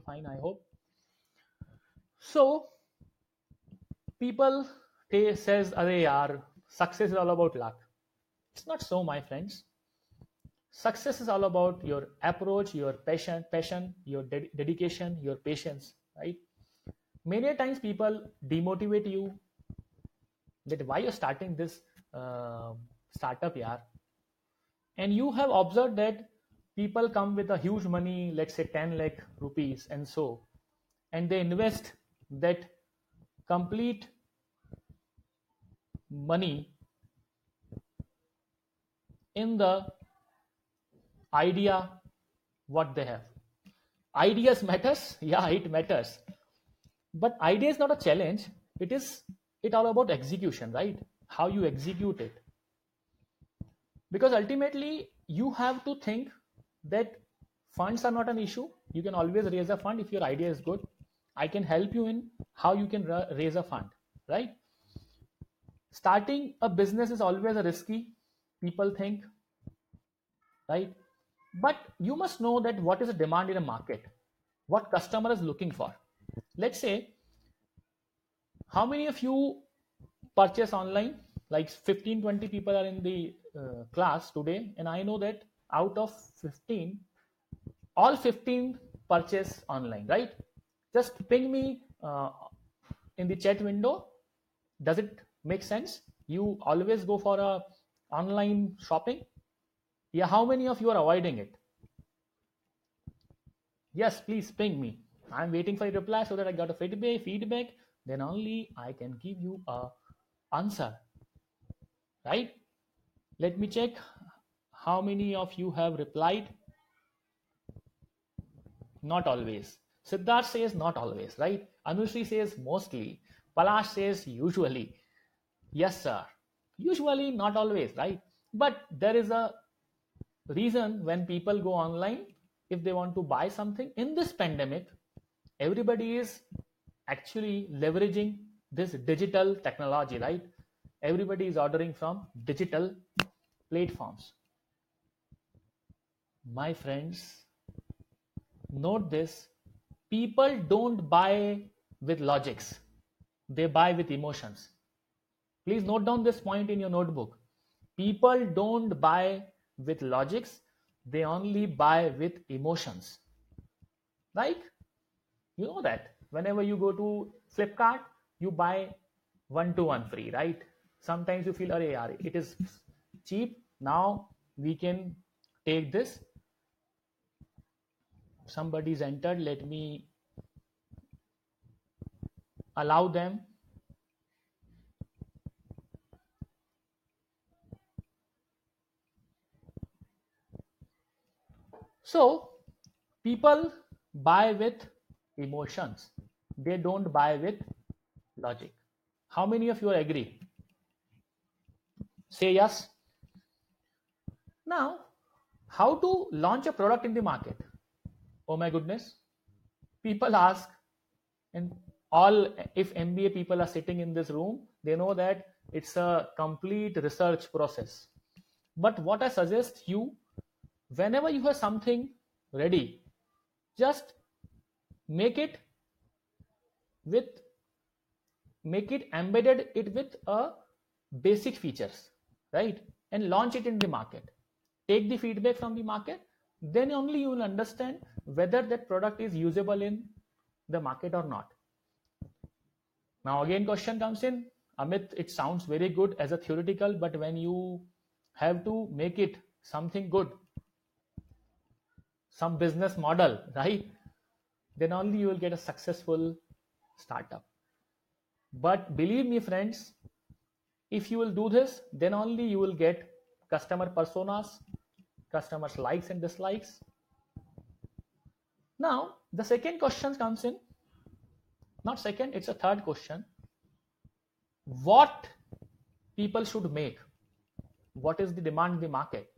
fine, I hope. So, people they says, "Arey yaar, success is all about luck." It's not so, my friends. Success is all about your approach, your passion, passion, your ded- dedication, your patience, right? Many times people demotivate you that why you're starting this uh, startup, yeah, and you have observed that people come with a huge money, let's say 10 lakh rupees, and so, and they invest that complete money in the idea what they have. Ideas matters yeah it matters. But idea is not a challenge. It is it all about execution right? How you execute it. Because ultimately you have to think that funds are not an issue. You can always raise a fund if your idea is good. I can help you in how you can ra- raise a fund right? Starting a business is always a risky people think right? But you must know that what is the demand in a market? What customer is looking for? Let's say how many of you purchase online? Like 15 20 people are in the uh, class today and i know that out of 15 all 15 purchase online right? Just ping me uh, in the chat window. Does it make sense? You always go for a online shopping? Yeah how many of you are avoiding it? Yes please ping me. I'm waiting for a reply so that i got a feedback feedback. Then only i can give you a answer right? Let me check how many of you have replied? Not always. Siddharth says not always right? Anushri says mostly. Palash says usually. Yes sir. Usually not always right? But there is a reason when people go online if they want to buy something. In this pandemic everybody is actually leveraging this digital technology right? Everybody is ordering from digital platforms my friends note this. People don't buy with logics. They buy with emotions. Please note down this point in your notebook. People don't buy with logics. They only buy with emotions. Like you know that whenever you go to flipkart you buy one to one free right? Sometimes you feel yaar, it is cheap. Now we can take this somebody's entered let me allow them. So people buy with emotions. They don't buy with logic. How many of you agree? Say yes. Now how to launch a product in the market oh my goodness. People ask and all if mba people are sitting in this room they know that it's a complete research process. But what i suggest you whenever you have something ready just make it with make it embedded it with a basic features right? And launch it in the market. Take the feedback from the market then only you will understand whether that product is usable in the market or not. Now again question comes in. Amit it sounds very good as a theoretical but when you have to make it something good some business model right then only you will get a successful startup. But believe me friends if you will do this then only you will get customer personas customers likes and dislikes. Now the second question comes in. Not second it's a third question. What people should make? What is the demand in the market?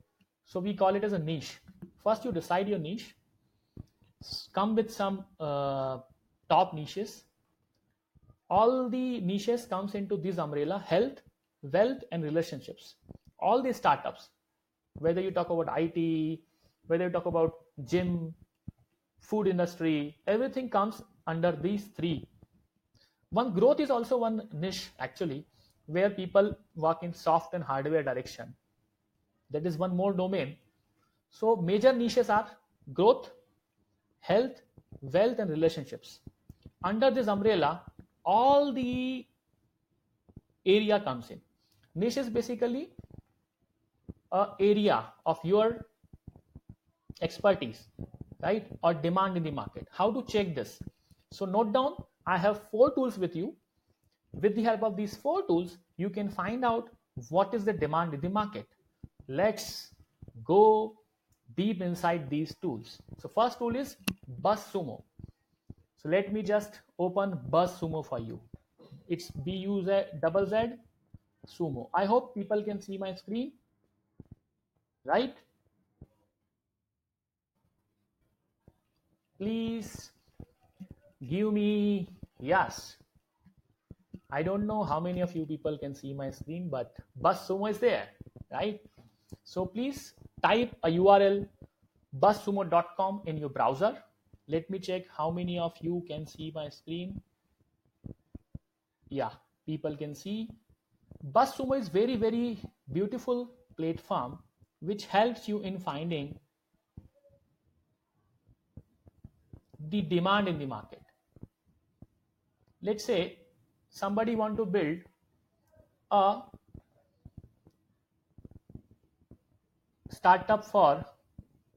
So we call it as a niche. First you decide your niche. Come with some uh, top niches. All the niches comes into this umbrella health wealth and relationships. All these startups whether you talk about it whether you talk about gym food industry, everything comes under these three. One growth is also one niche actually, where people work in soft and hardware direction. That is one more domain. So major niches are growth, health, wealth, and relationships. Under this umbrella, all the area comes in. Niche is basically a area of your expertise, right? Or demand in the market. How to check this? So note down, I have four tools with you. With the help of these four tools, you can find out what is the demand in the market. Let's go deep inside these tools. So first tool is BuzzSumo. So let me just open BuzzSumo for you. It's B U Z double Z Sumo. I hope people can see my screen, right? Please give me yes. I don't know how many of you people can see my screen, but BuzzSumo is there, right? So please type a URL buzzsumo.com in your browser. Let me check how many of you can see my screen. Yeah, people can see. BuzzSumo is very, very beautiful platform which helps you in finding the demand in the market. Let's say somebody want to build a startup for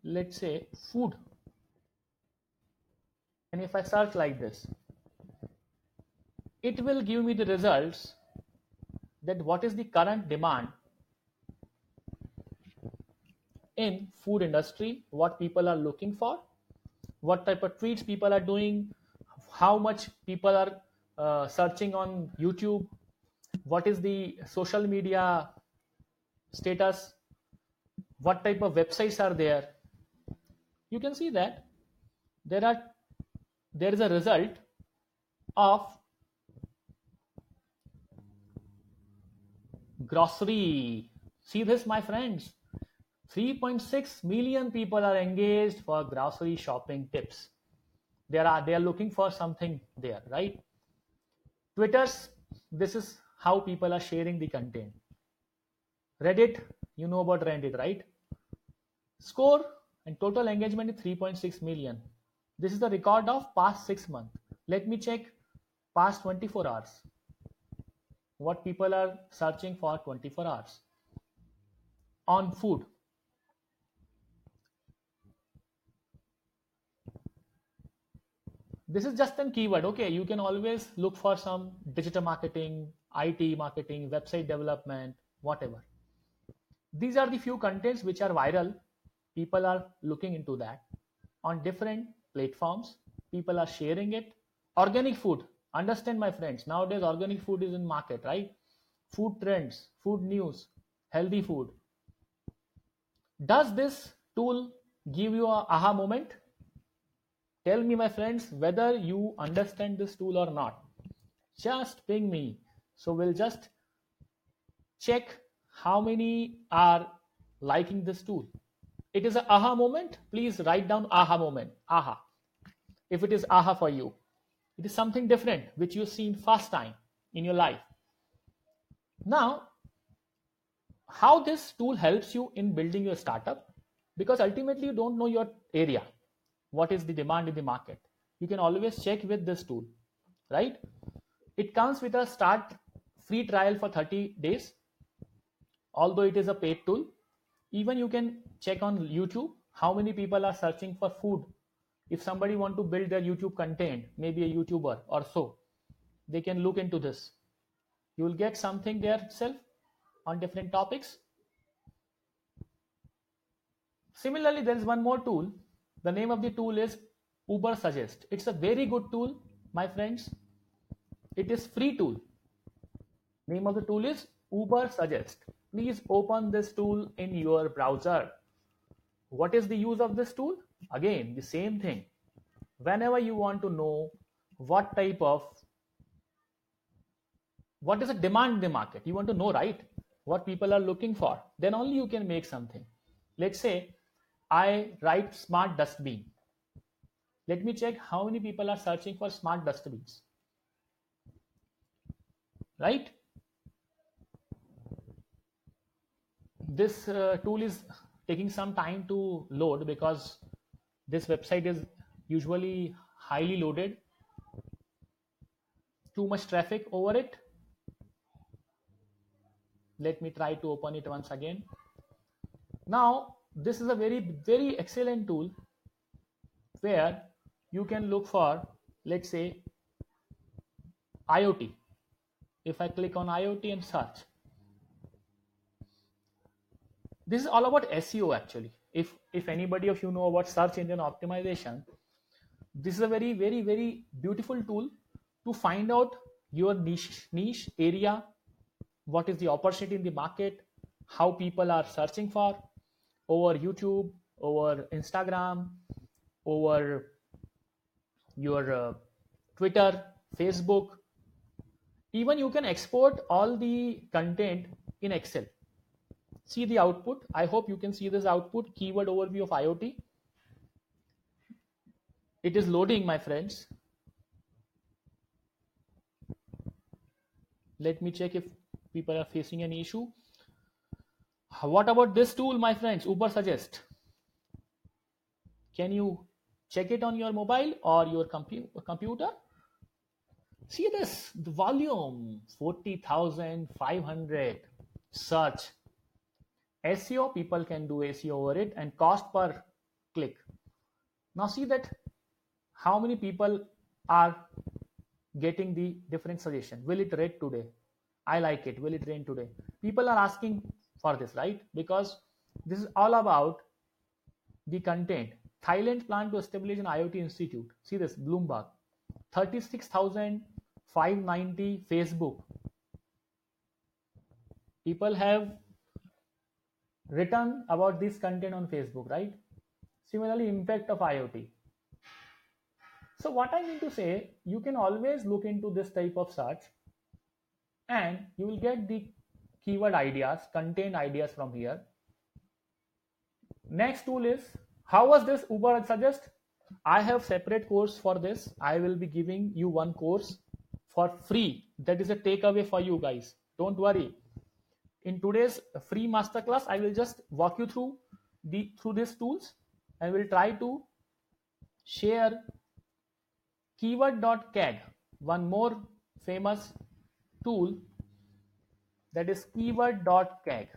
let's say food and if I search like this it will give me the results that what is the current demand in food industry what people are looking for what type of tweets people are doing how much people are uh, searching on youtube what is the social media status what type of websites are there. You can see that there are there is a result of grocery. See this my friends 3.6 million people are engaged for grocery shopping tips. There are they are looking for something there right? Twitters this is how people are sharing the content. Reddit you know about reddit right? Score and total engagement is 3.6 million. This is the record of past six months. Let me check past 24 hours. What people are searching for 24 hours. On food this is just a keyword. Okay you can always look for some digital marketing it marketing website development whatever. These are the few contents which are viral. People are looking into that. On different platforms people are sharing it. Organic food. Understand my friends nowadays organic food is in market right? Food trends food news healthy food. Does this tool give you a aha moment tell me my friends whether you understand this tool or not. Just ping me. So we'll just check how many are liking this tool. It is a aha moment. Please write down aha moment. Aha. If it is aha for you. It is something different which you've seen first time in your life. Now, how this tool helps you in building your startup? Because ultimately you don't know your area. What is the demand in the market? You can always check with this tool, right? It comes with a start free trial for 30 days. Although it is a paid tool, even you can check on YouTube how many people are searching for food if somebody want to build their youtube content maybe a youtuber or so they can look into this you will get something there itself on different topics similarly there is one more tool the name of the tool is Ubersuggest. it's a very good tool my friends. It is free tool. Name of the tool is Ubersuggest. please open this tool in your browser. What is the use of this tool? Again the same thing. Whenever you want to know what type of what is the demand in the market you want to know right what people are looking for then only you can make something. Let's say i write smart dustbin. Let me check how many people are searching for smart dustbins. Right? This uh, tool is taking some time to load because this website is usually highly loaded. Too much traffic over it. Let me try to open it once again. Now this is a very very excellent tool where you can look for let's say IoT if I click on IoT and search this is all about SEO actually. If if anybody of you know about search engine optimization this is a very very very beautiful tool to find out your niche niche area what is the opportunity in the market how people are searching for over youtube over instagram over your uh, twitter facebook. Even you can export all the content in excel. See the output. I hope you can see this output keyword overview of iot it is loading my friends. Let me check if people are facing any issue what about this tool my friends? Ubersuggest. Can you check it on your mobile or your compu- computer? See this the volume 40500 search. Seo people can do seo over it and cost per click. Now see that how many people are getting the different suggestion. Will it rate today? I like it. Will it rain today? People are asking for this right? Because this is all about the content. Thailand plan to establish an iot institute. See this bloomberg. 36590 facebook. People have written about this content on facebook right? Similarly impact of iot. So what I mean to say, you can always look into this type of search and you will get the keyword ideas, contain ideas from here. Next tool is, how was this Ubersuggest? I have separate course for this. I will be giving you one course for free. That is a takeaway for you guys. Don't worry. In today's free masterclass, I will just walk you through the through these tools and will try to share keyword.kag one more famous tool that is keyword.kag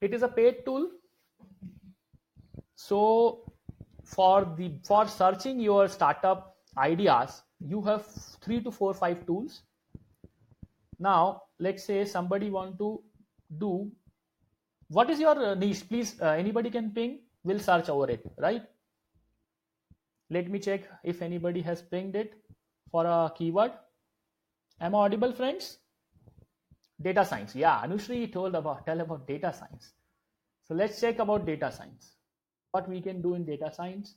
it is a paid tool. So for the for searching your startup ideas you have three to four five tools. Now let's say somebody want to do what is your niche? Please uh, anybody can ping we'll search over it right? Let me check if anybody has pinged it for a keyword. Am I audible, friends? Data science. Yeah, Anushri told about tell about data science. So let's check about data science. What we can do in data science.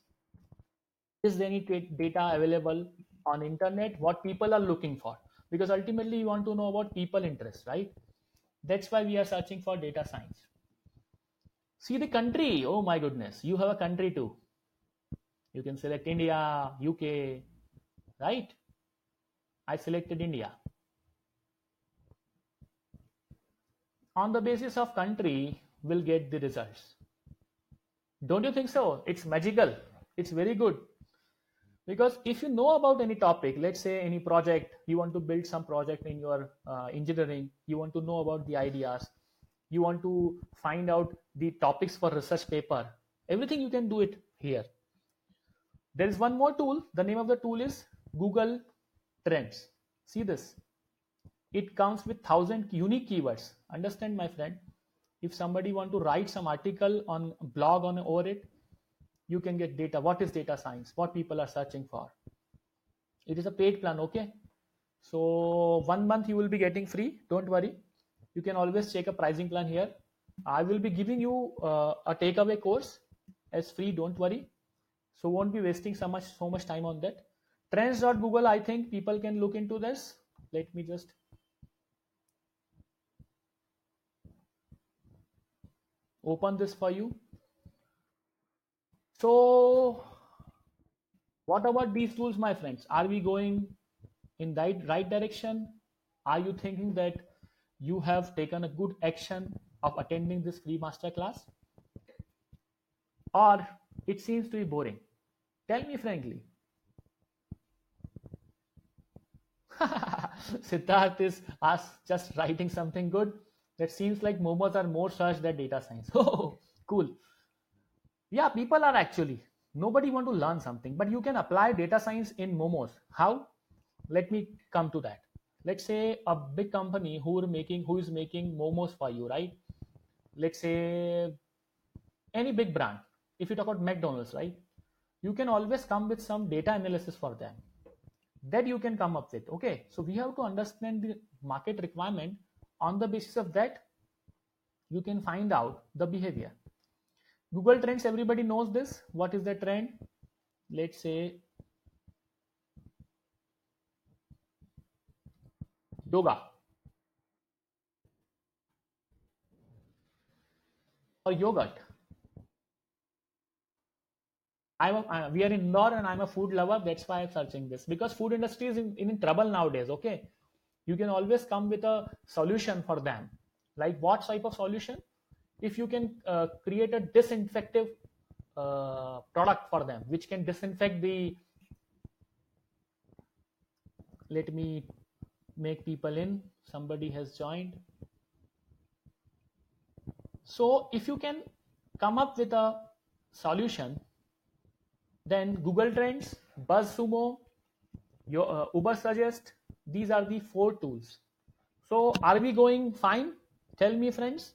Is there any data available on internet? What people are looking for? Because ultimately you want to know about people interest, right? That's why we are searching for data science. See the country. Oh my goodness, you have a country too you can select India, UK, right? I selected India. On the basis of country, we'll get the results. Don't you think so? It's magical. It's very good. Because if you know about any topic, let's say any project, you want to build some project in your uh, engineering, you want to know about the ideas, you want to find out the topics for research paper, everything you can do it here there is one more tool. The name of the tool is Google Trends. See this. It comes with thousand unique keywords. Understand, my friend? If somebody want to write some article on blog on over it, you can get data. What is data science? What people are searching for? It is a paid plan, okay? So one month you will be getting free. Don't worry. You can always check a pricing plan here. I will be giving you uh, a takeaway course as free. Don't worry so won't be wasting so much so much time on that trends.google i think people can look into this let me just open this for you So, what about these tools, my friends? Are we going in right, right direction? Are you thinking that you have taken a good action of attending this free master class? Or it seems to be boring? Tell me frankly. Siddharth is us just writing something good. That seems like momos are more searched than data science. Oh, cool. Yeah, people are actually. Nobody want to learn something, but you can apply data science in momos. How? Let me come to that. Let's say a big company who are making who is making momos for you, right? Let's say any big brand. If you talk about McDonald's, right? You can always come with some data analysis for them that you can come up with okay? So we have to understand the market requirement. On the basis of that you can find out the behavior. Google trends everybody knows this. What is the trend? Let's say yoga or yogurt I'm I, we are in Indore and I'm a food lover. That's why I'm searching this because food industry is in, in trouble nowadays. Okay, you can always come with a solution for them. Like what type of solution? If you can uh, create a disinfective uh, product for them, which can disinfect the. Let me make people in. Somebody has joined. So if you can come up with a solution then Google Trends, BuzzSumo, your uh, Ubersuggest. These are the four tools. So are we going fine? Tell me, friends.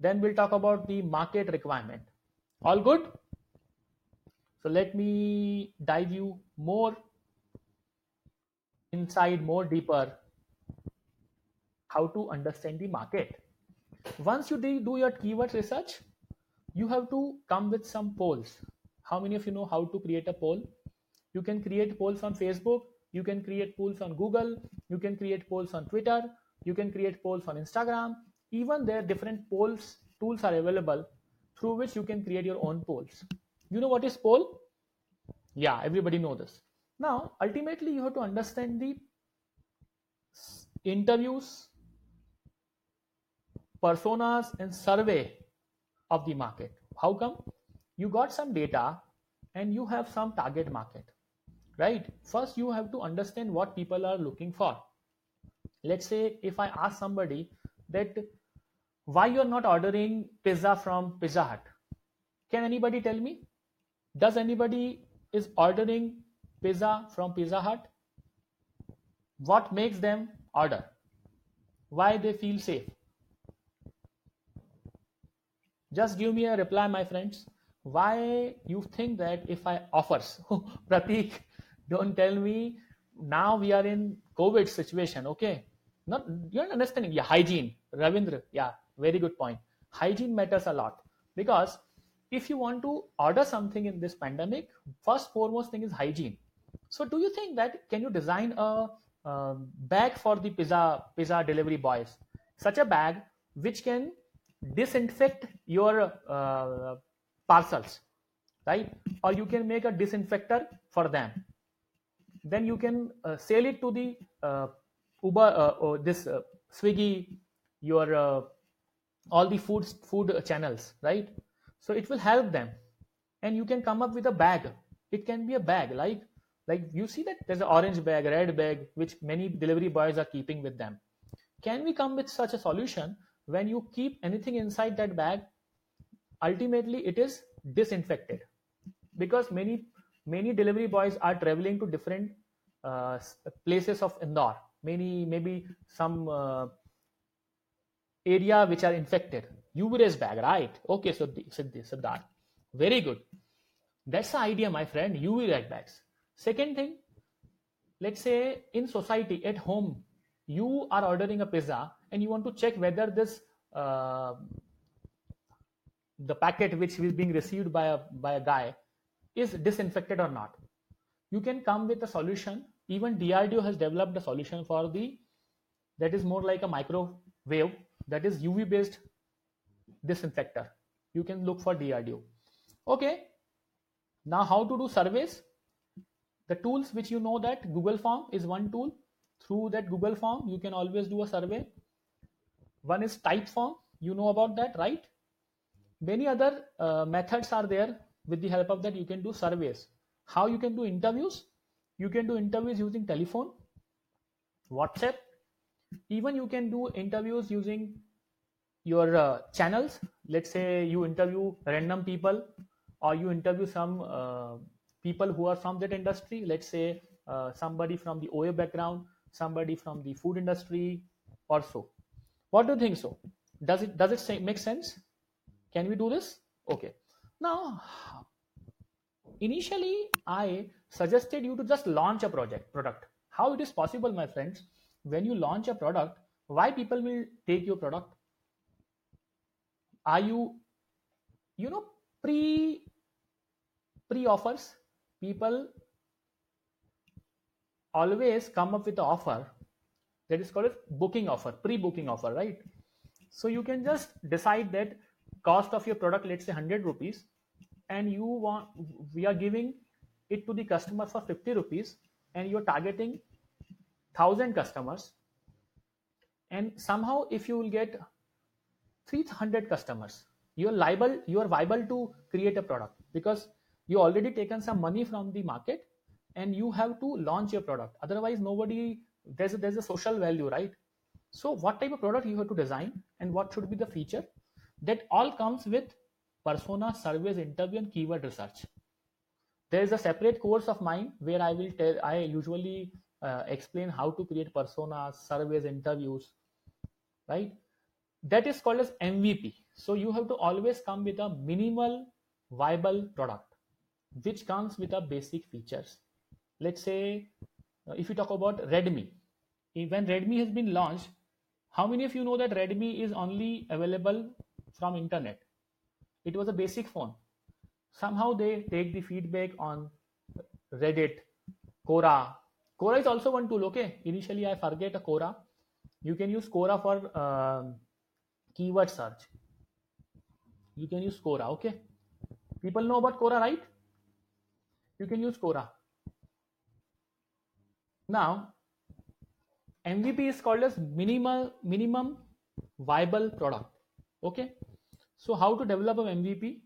Then we'll talk about the market requirement. All good? So let me dive you more inside, more deeper, how to understand the market. Once you do your keyword research, you have to come with some polls how many of you know how to create a poll? You can create polls on facebook you can create polls on google you can create polls on twitter you can create polls on instagram. Even there different polls tools are available through which you can create your own polls. You know what is poll? Yeah everybody know this. Now ultimately you have to understand the interviews personas and survey of the market. How come you got some data and you have some target market right? First you have to understand what people are looking for. Let's say if i ask somebody that why you're not ordering pizza from pizza hut can anybody tell me? Does anybody is ordering pizza from pizza hut? What makes them order? Why they feel safe? Just give me a reply my friends why you think that if I offers, Pratik, don't tell me now we are in COVID situation, okay? Not you're understanding, yeah, hygiene. Ravindra, yeah, very good point. Hygiene matters a lot because if you want to order something in this pandemic, first foremost thing is hygiene. So do you think that can you design a, bag for the pizza pizza delivery boys? Such a bag which can disinfect your uh, parcels right? Or you can make a disinfector for them. Then you can uh, sell it to the uh, uber uh, or this uh, swiggy your uh, all the food food channels right? So it will help them. And you can come up with a bag. It can be a bag like like you see that there's an orange bag red bag which many delivery boys are keeping with them. Can we come with such a solution when you keep anything inside that bag ultimately it is disinfected. Because many many delivery boys are traveling to different uh, places of Indore. Many maybe some uh, area which are infected. UV rays bag right? Okay so Siddharth. Very good. That's the idea my friend. UV bags. Second thing let's say in society at home you are ordering a pizza and you want to check whether this uh, the packet which is being received by a by a guy is disinfected or not. You can come with a solution. Even drdo has developed a solution for the that is more like a microwave that is uv based disinfector. You can look for drdo okay. Now how to do surveys the tools which you know that google form is one tool. Through that google form you can always do a survey. One is type form. You know about that right many other uh, methods are there. With the help of that you can do surveys. How you can do interviews? You can do interviews using telephone whatsapp. Even you can do interviews using your uh, channels. Let's say you interview random people or you interview some uh, people who are from that industry. Let's say uh, somebody from the oa background somebody from the food industry or so. What do you think so? Does it does it say, make sense can we do this? Okay. Now initially i suggested you to just launch a project product. How it is possible my friends? When you launch a product why people will take your product? Are you you know pre pre offers people always come up with an offer that is called a booking offer pre booking offer right? So you can just decide that cost of your product let's say 100 rupees and you want we are giving it to the customer for 50 rupees and you're targeting 1000 customers. And somehow if you will get 300 customers you're liable you are viable to create a product because you already taken some money from the market and you have to launch your product. Otherwise nobody there's a, there's a social value right? So what type of product you have to design and what should be the feature that all comes with persona surveys interview and keyword research. There is a separate course of mine where i will tell i usually uh, explain how to create personas surveys interviews right? That is called as mvp so you have to always come with a minimal viable product which comes with a basic features. Let's say uh, if you talk about redmi when redmi has been launched how many of you know that redmi is only available from internet. It was a basic phone. Somehow they take the feedback on reddit quora. Quora is also one tool okay? Initially i forget a quora. You can use quora for uh, keyword search. You can use quora okay? People know about quora right? You can use quora. Now mvp is called as minimal minimum viable product okay. So how to develop an mvp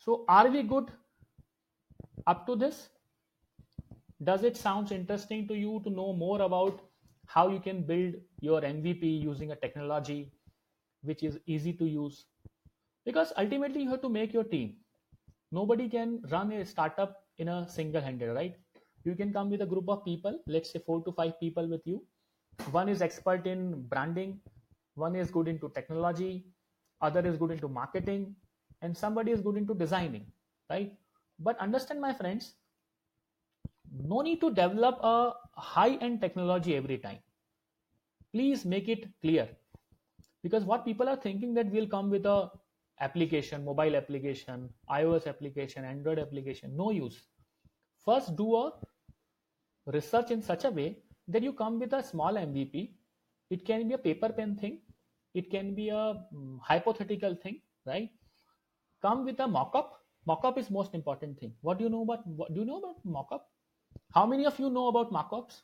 so are we good up to this? Does it sounds interesting to you to know more about how you can build your mvp using a technology which is easy to use? Because ultimately you have to make your team. Nobody can run a startup in a single handed right? You can come with a group of people let's say 4 to 5 people with you. One is expert in branding one is good into technology other is good into marketing and somebody is good into designing right? But understand my friends no need to develop a high end technology every time. Please make it clear. Because what people are thinking that we'll come with a application mobile application ios application android application no use. First do a research in such a way that you come with a small mvp it can be a paper pen thing. It can be a um, hypothetical thing right? Come with a mock-up. Mock-up is most important thing. What do you know about what do you know about mock-up? How many of you know about mock-ups?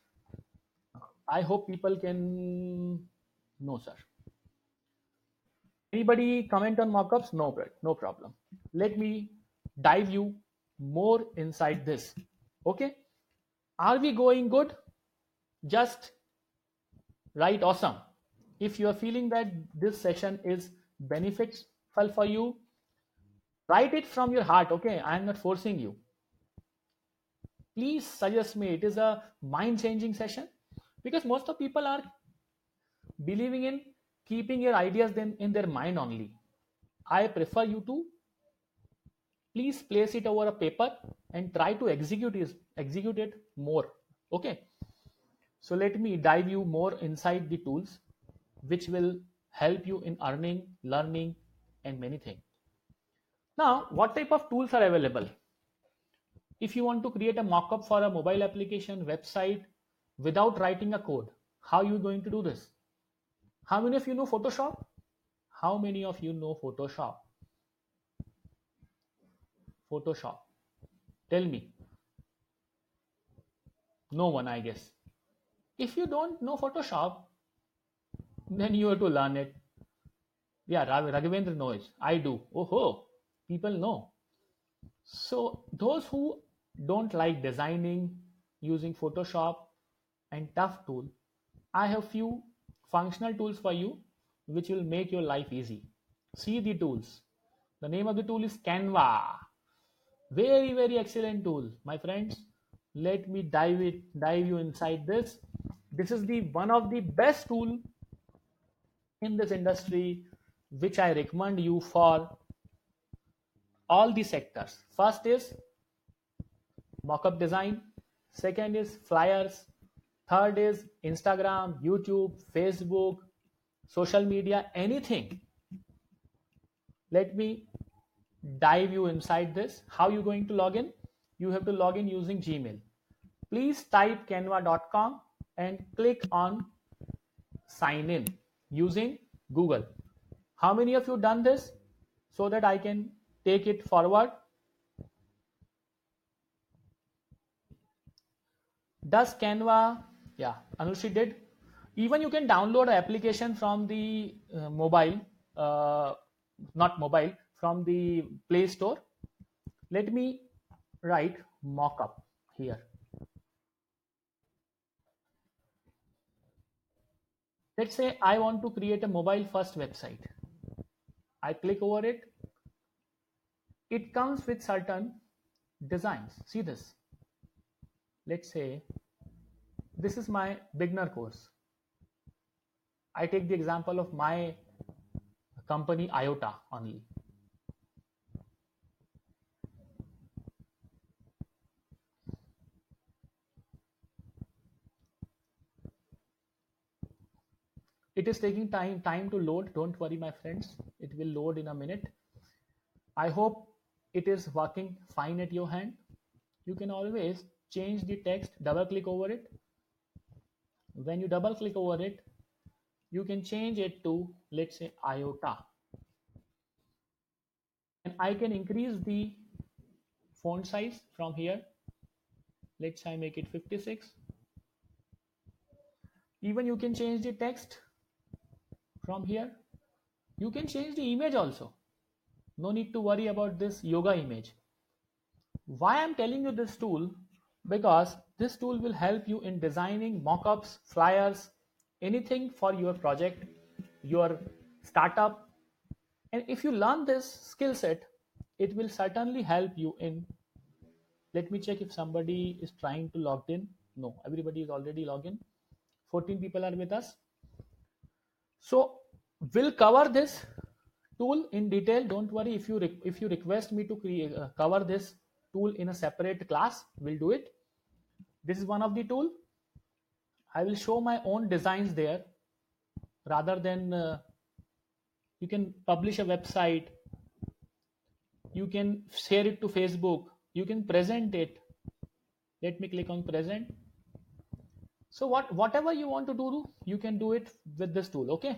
I hope people can know sir. Anybody comment on mock-ups? No no problem. Let me dive you more inside this. Okay? Are we going good? Just right awesome. If you are feeling that this session is beneficial for you write it from your heart okay? I am not forcing you. Please suggest me it is a mind changing session because most of people are believing in keeping your ideas then in their mind only. I prefer you to please place it over a paper and try to execute it execute it more okay so let me dive you more inside the tools which will help you in earning learning and many things now, what type of tools are available? If you want to create a mock-up for a mobile application website without writing a code, how are you going to do this? How many of you know Photoshop? How many of you know Photoshop? Photoshop? Tell me. No one, I guess. If you don't know Photoshop, then you have to learn it. Yeah, Raghavendra knows. I do. Oh, ho, people know. So those who don't like designing using Photoshop and tough tool, I have few functional tools for you which will make your life easy. See the tools. The name of the tool is Canva. Very, very excellent tool, my friends. Let me dive it, dive you inside this. This is the one of the best tool in this industry, which I recommend you for all the sectors. First is mockup design. Second is flyers. Third is Instagram, YouTube, Facebook, social media, anything. Let me dive you inside this. How you going to log in? You have to log in using Gmail. Please type canva.com and click on sign in using Google. How many of you done this so that I can take it forward? Does Canva, yeah, Anushri did. Even you can download an application from the uh, mobile, uh, not mobile, from the Play Store. Let me write mockup here. Let's say I want to create a mobile first website. I click over it. It comes with certain designs. See this. Let's say this is my beginner course. I take the example of my company IOTA only. It is taking time time to load. Don't worry my friends. It will load in a minute. I hope it is working fine at your hand. You can always change the text double click over it. When you double click over it you can change it to let's say iota. And i can increase the font size from here. Let's say i make it 56 even you can change the text from here. You can change the image also. No need to worry about this yoga image. Why i'm telling you this tool? Because this tool will help you in designing mockups flyers anything for your project your startup. And if you learn this skill set it will certainly help you in let me check if somebody is trying to log in. No everybody is already logged in. 14 people are with us so we'll cover this tool in detail. Don't worry if you if you request me to create uh, cover this tool in a separate class, we'll do it. This is one of the tool. I will show my own designs there rather than uh, you can publish a website you can share it to facebook you can present it let me click on present so what whatever you want to do you can do it with this tool okay?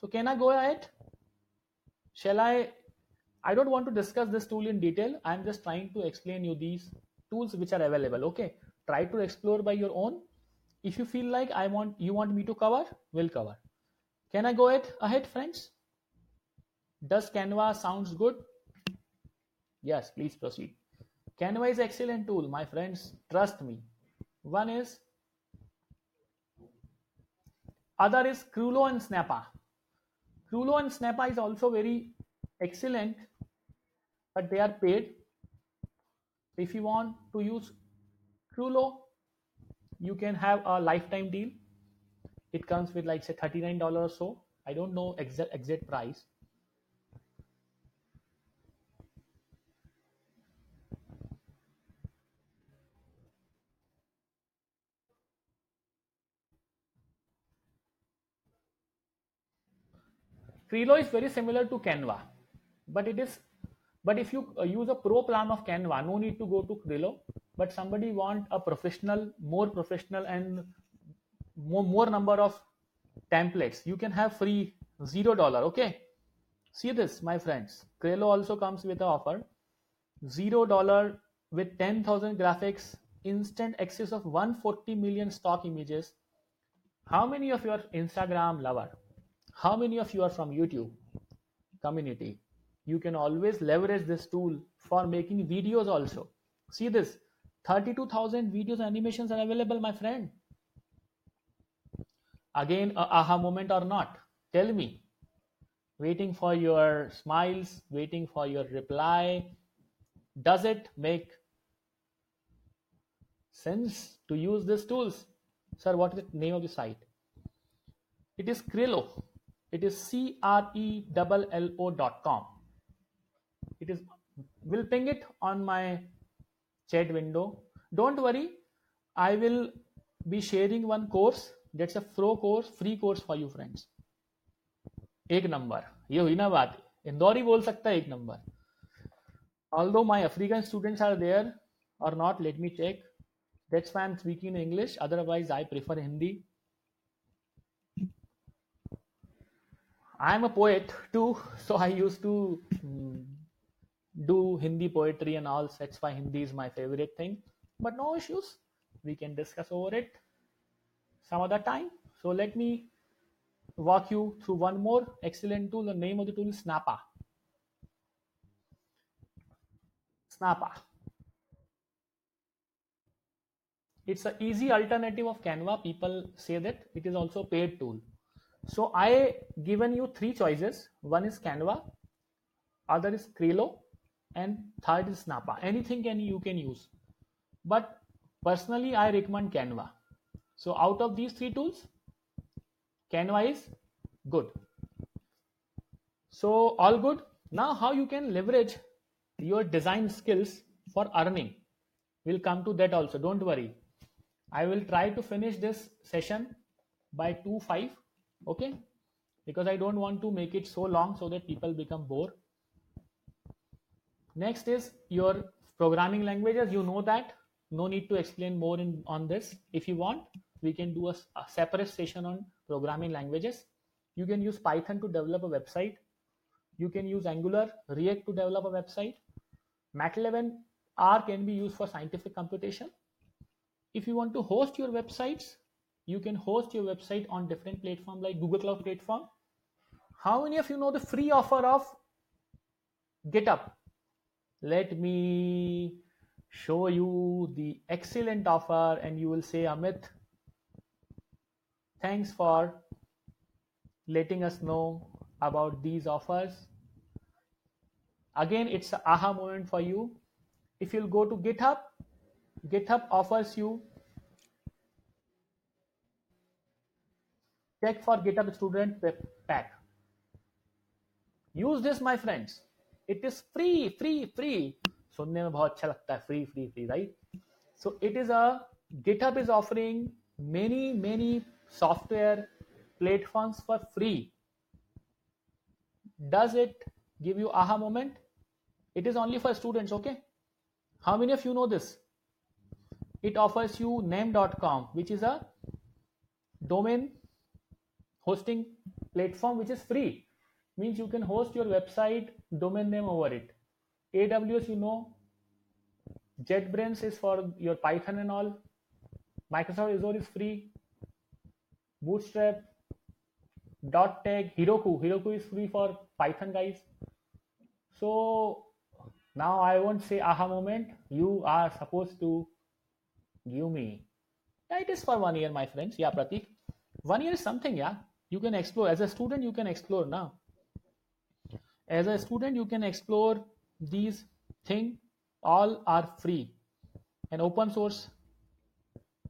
So can i go ahead? Shall i? I don't want to discuss this tool in detail. I'm just trying to explain you these tools which are available okay? Try to explore by your own. If you feel like i want you want me to cover we'll cover. Can i go ahead ahead friends? Does canva sounds good? Yes please proceed. Canva is excellent tool my friends. Trust me. One is other is Crello and Snappa. Crello and Snappa is also very excellent, but they are paid. If you want to use Crello, you can have a lifetime deal. It comes with like say $39 or so. I don't know exact exact price. Crello is very similar to Canva, but it is but if you uh, use a pro plan of Canva, no need to go to Crello. But somebody want a professional, more professional and more, more number of templates, you can have free zero dollar. Okay, see this, my friends. Crello also comes with an offer. zero dollar with 10,000 graphics, instant access of 140 million stock images. How many of your Instagram lover? How many of you are from YouTube community? You can always leverage this tool for making videos also. See this 32,000 videos animations are available, my friend. Again, a aha moment or not? Tell me. Waiting for your smiles, waiting for your reply. Does it make sense to use these tools? Sir, what is the name of the site? It is Crello. It is C R E L L O dot com. It is, we'll ping it on my chat window. Don't worry, I will be sharing one course that's a pro course, free course for you friends. एक number ये हुई ना बात इंदौरी बोल सकता है एक number although my african students are there or not let me check that's why i'm speaking english otherwise i prefer hindi i'm a poet too so i used to mm, do hindi poetry and all that's why hindi is my favorite thing. But no issues we can discuss over it some other time. So let me walk you through one more. Excellent tool the name of the tool is snappa snappa it's an easy alternative of canva. People say that. It is also a paid tool so i given you three choices. One is canva other is Crello and third is snappa anything can you can use. But personally i recommend canva. So out of these three tools canva is good. So all good. Now how you can leverage your design skills for earning? We'll come to that also. Don't worry. I will try to finish this session by 2 5 okay? Because i don't want to make it so long so that people become bored next is your programming languages. You know that. No need to explain more in on this. If you want we can do a, a separate session on programming languages. You can use python to develop a website. You can use angular react to develop a website. Matlab r can be used for scientific computation. If you want to host your websites you can host your website on different platform like google cloud platform. How many of you know the free offer of github? Let me show you the excellent offer and you will say amit thanks for letting us know about these offers. Again it's an aha moment for you. If you'll go to github github offers you check for github student pack use this my friends it is free free free सुनने में बहुत अच्छा लगता है free free free right so it is a github is offering many many software platforms for free does it give you aha moment it is only for students okay how many of you know this it offers you name.com which is a domain hosting platform which is free. Means you can host your website domain name over it. Aws you know jetbrains is for your python and all. Microsoft azure is free. Bootstrap dot tag heroku. Heroku is free for python guys. So now i won't say aha moment. You are supposed to give me. Yeah, it is for one year my friends. Yeah pratik. One year is something yeah you can explore as a student you can explore now as a student you can explore these things all are free and open source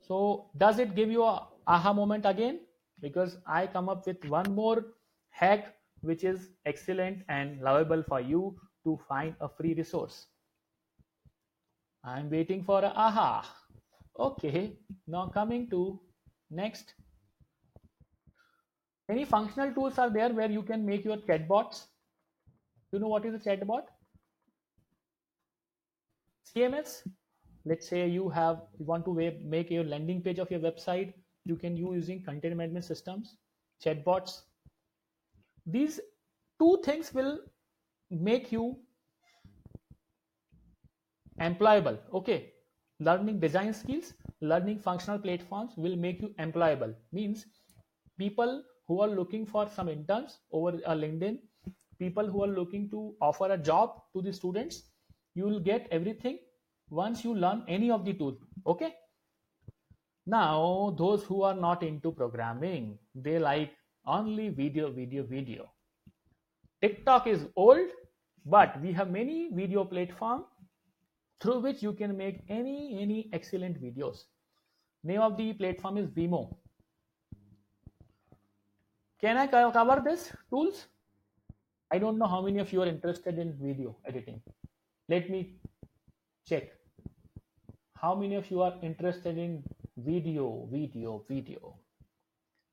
so does it give you a aha moment again because I come up with one more hack which is excellent and lovable for you to find a free resource. I'm waiting for a aha. Okay, now coming to next. Any functional tools are there where you can make your chatbots? You know what is a chatbot? CMS. Let's say you have you want to make your landing page of your website you can use using content management systems, chatbots. These two things will make you employable okay learning design skills learning functional platforms will make you employable means people who are looking for some interns over a linkedin people who are looking to offer a job to the students you will get everything once you learn any of the tool okay? Now those who are not into programming they like only video video video. Tiktok is old but we have many video platform through which you can make any any excellent videos. Name of the platform is vimeo can i cover this tools? I don't know how many of you are interested in video editing. Let me check. How many of you are interested in video video video?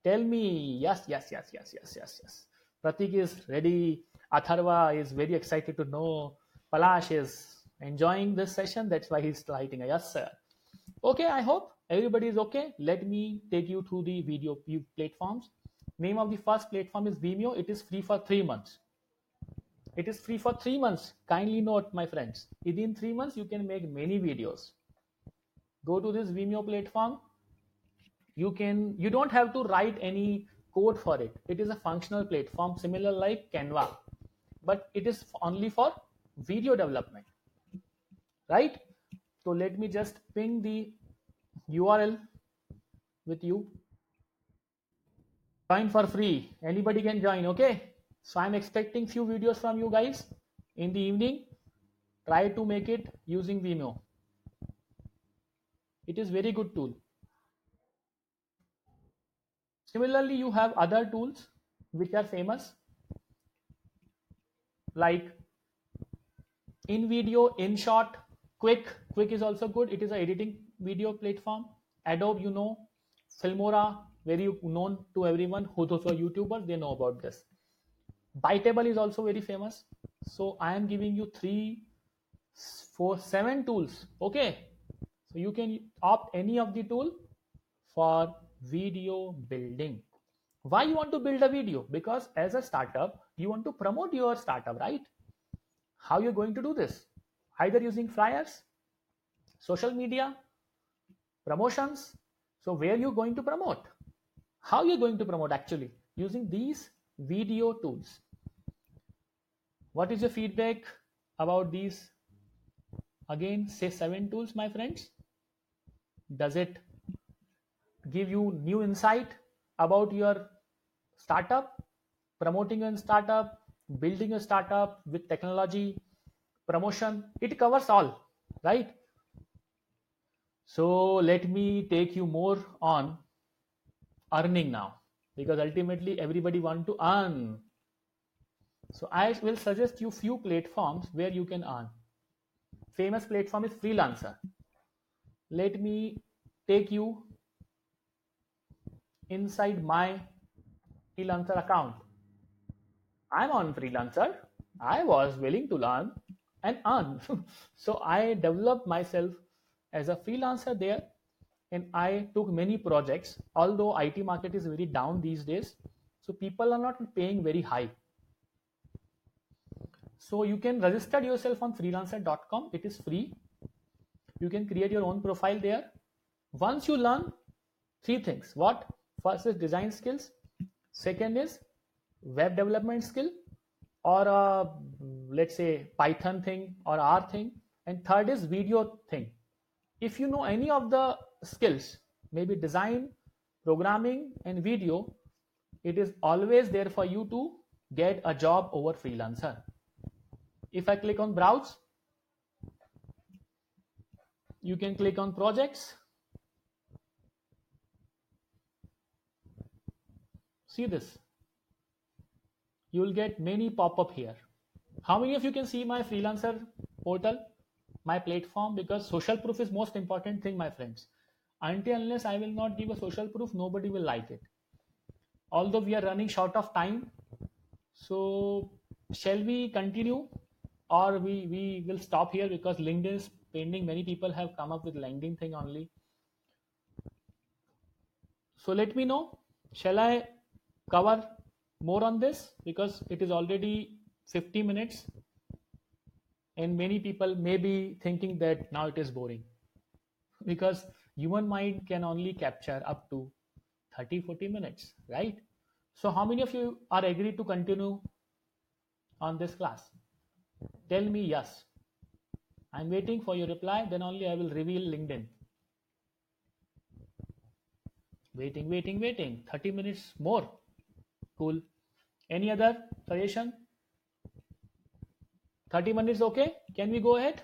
Tell me. Yes yes yes yes yes yes yes. Pratik is ready. Atharva is very excited to know. Palash is enjoying this session. That's why he's writing a yes sir. Okay i hope everybody is okay. Let me take you through the video platforms name of the first platform is vimeo. It is free for three months. It is free for three months. Kindly note my friends within three months you can make many videos. Go to this vimeo platform. You can you don't have to write any code for it. It is a functional platform similar like canva but it is only for video development. Right? So let me just ping the url with you join for free. Anybody can join okay? So i'm expecting few videos from you guys in the evening. Try to make it using vimeo. It is very good tool. Similarly you have other tools which are famous like InVideo InShot Quik. Quik is also good. It is an editing video platform. Adobe you know. Filmora very known to everyone who those are youtubers they know about this. Biteable is also very famous. So i am giving you three four seven tools. Okay? So you can opt any of the tool for video building. Why you want to build a video? Because as a startup you want to promote your startup right? How you're going to do this? Either using flyers social media promotions. So where you going to promote how are you're going to promote? Actually using these video tools. What is your feedback about these? Again say seven tools my friends. Does it give you new insight about your startup? Promoting a startup building a startup with technology promotion it covers all right? So let me take you more on earning now. Because ultimately everybody want to earn. So i will suggest you few platforms where you can earn. Famous platform is freelancer. Let me take you inside my freelancer account. I'm on freelancer. I was willing to learn and earn. So i developed myself as a freelancer there and i took many projects although it market is very down these days so people are not paying very high. So you can register yourself on freelancer.com it is free. You can create your own profile there. Once you learn three things. What? First is design skills. Second is web development skill or a, let's say python thing or r thing. And third is video thing. If you know any of the skills maybe design programming and video it is always there for you to get a job over freelancer. If i click on browse you can click on projects. See this? You will get many pop-up here. How many of you can see my freelancer portal my platform? Because social proof is most important thing my friends until unless i will not give a social proof nobody will like it. Although we are running short of time so shall we continue? Or we we will stop here because linkedin is pending. Many people have come up with linkedin thing only. So let me know. Shall i cover more on this? Because it is already 50 minutes and many people may be thinking that now it is boring. Because human mind can only capture up to 30 40 minutes right? So how many of you are agreed to continue on this class? Tell me yes. I'm waiting for your reply then only i will reveal linkedin. Waiting waiting waiting. 30 minutes more. Cool. Any other suggestion? 30 minutes okay? Can we go ahead?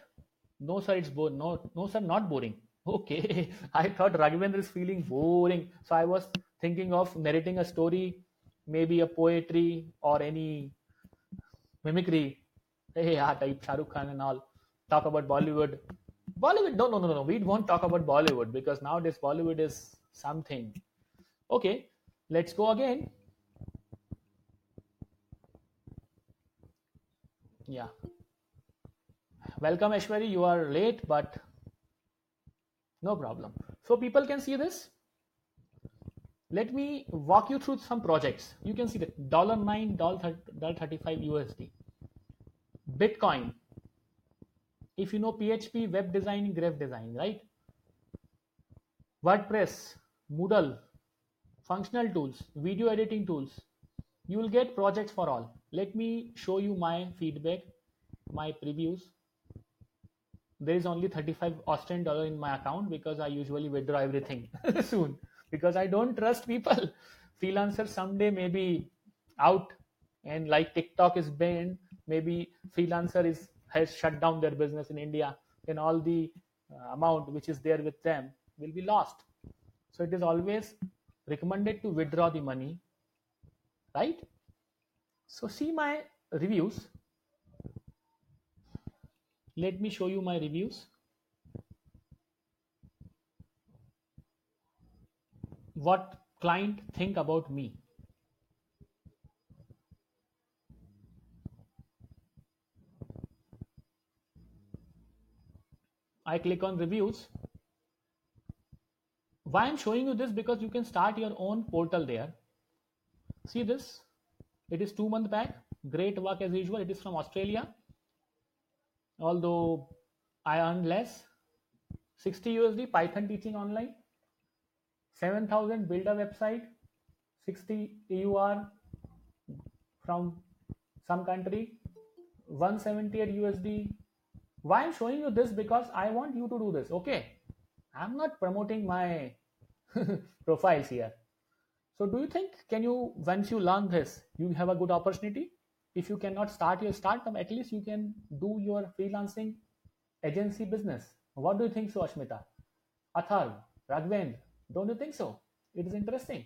No sir it's boring no no sir not boring okay. I thought raghavendra is feeling boring. So i was thinking of narrating a story maybe a poetry or any mimicry. Hey yeah type shahrukh khan and all. Talk about bollywood. Bollywood no no no no we won't talk about bollywood because nowadays bollywood is something. Okay. Let's go again. Yeah. Welcome ashwari you are late but no problem. So people can see this. Let me walk you through some projects. You can see the dollar 9 dollar 35 usd bitcoin. If you know php web design graph design right? Wordpress moodle functional tools video editing tools. You will get projects for all. Let me show you my feedback my previews there is only 35 australian dollar in my account because i usually withdraw everything soon. Because i don't trust people. Freelancers someday may be out and like tiktok is banned maybe freelancer is has shut down their business in india then all the uh, amount which is there with them will be lost. So it is always recommended to withdraw the money right? So see my reviews let me show you my reviews. What client think about me? I click on reviews. Why I'm showing you this? Because you can start your own portal there. See this? It is two month back. Great work as usual. It is from australia although i earn less 60 usd python teaching online 7000 build a website 60 eur from some country 178 usd why i'm showing you this? Because i want you to do this okay? I'm not promoting my profiles here. So do you think can you once you learn this you have a good opportunity if you cannot start your startup at least you can do your freelancing agency business. What do you think so ashmita? Athar raghavendra don't you think so? It is interesting.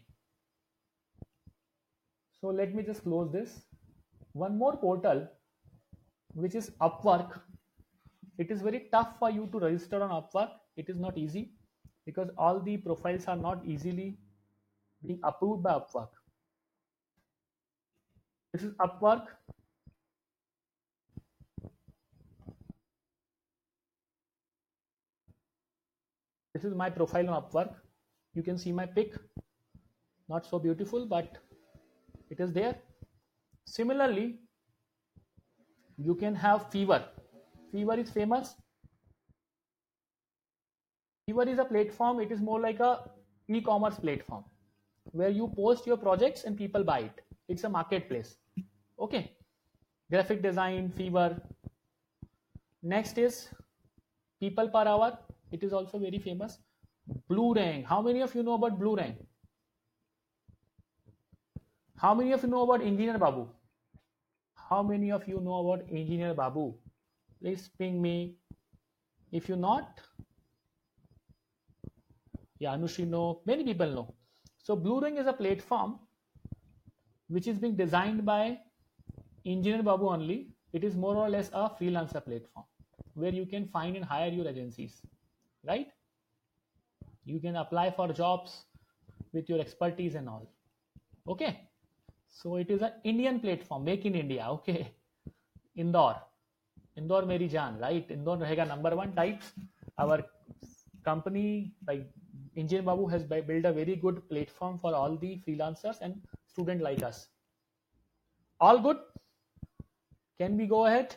So let me just close this. One more portal which is upwork. It is very tough for you to register on upwork. It is not easy because all the profiles are not easily being approved by Upwork. This is Upwork. This is my profile on Upwork. You can see my pic. Not so beautiful, but it is there. Similarly, you can have Fiverr. Fiverr is famous. Fiverr is a platform. It is more like a e-commerce platform where you post your projects and people buy it. It's a marketplace. Okay. Graphic design, Fiverr Next is people per hour. It is also very famous. Bluerang. How many of you know about Bluerang? How many of you know about Engineer Babu? How many of you know about Engineer Babu? Please ping me. If you not, yeah, Anushri know. Many people know. So Bluerang is a platform which is being designed by Engineer Babu only. It is more or less a freelancer platform where you can find and hire your agencies, right? You can apply for jobs with your expertise and all. Okay. So it is an Indian platform, make in India. Okay. Indore. Indore Mary Jan, right? Indore rahega number one types. Our company, like Engineer Babu has built a very good platform for all the freelancers and student like us. All good? Can we go ahead?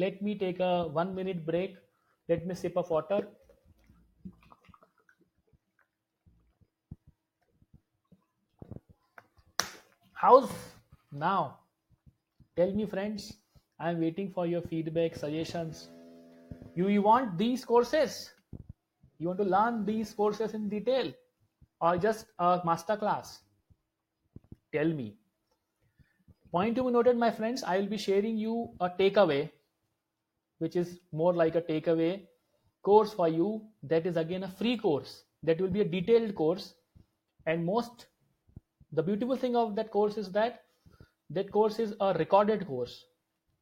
let me take a one minute break. Let me sip of water. How's now. Tell me friends i'm waiting for your feedback suggestions. You, you want these courses? You want to learn these courses in detail? Or just a master class? Tell me point to be noted my friends i will be sharing you a takeaway which is more like a takeaway course for you. That is again a free course. That will be a detailed course. And most the beautiful thing of that course is that that course is a recorded course.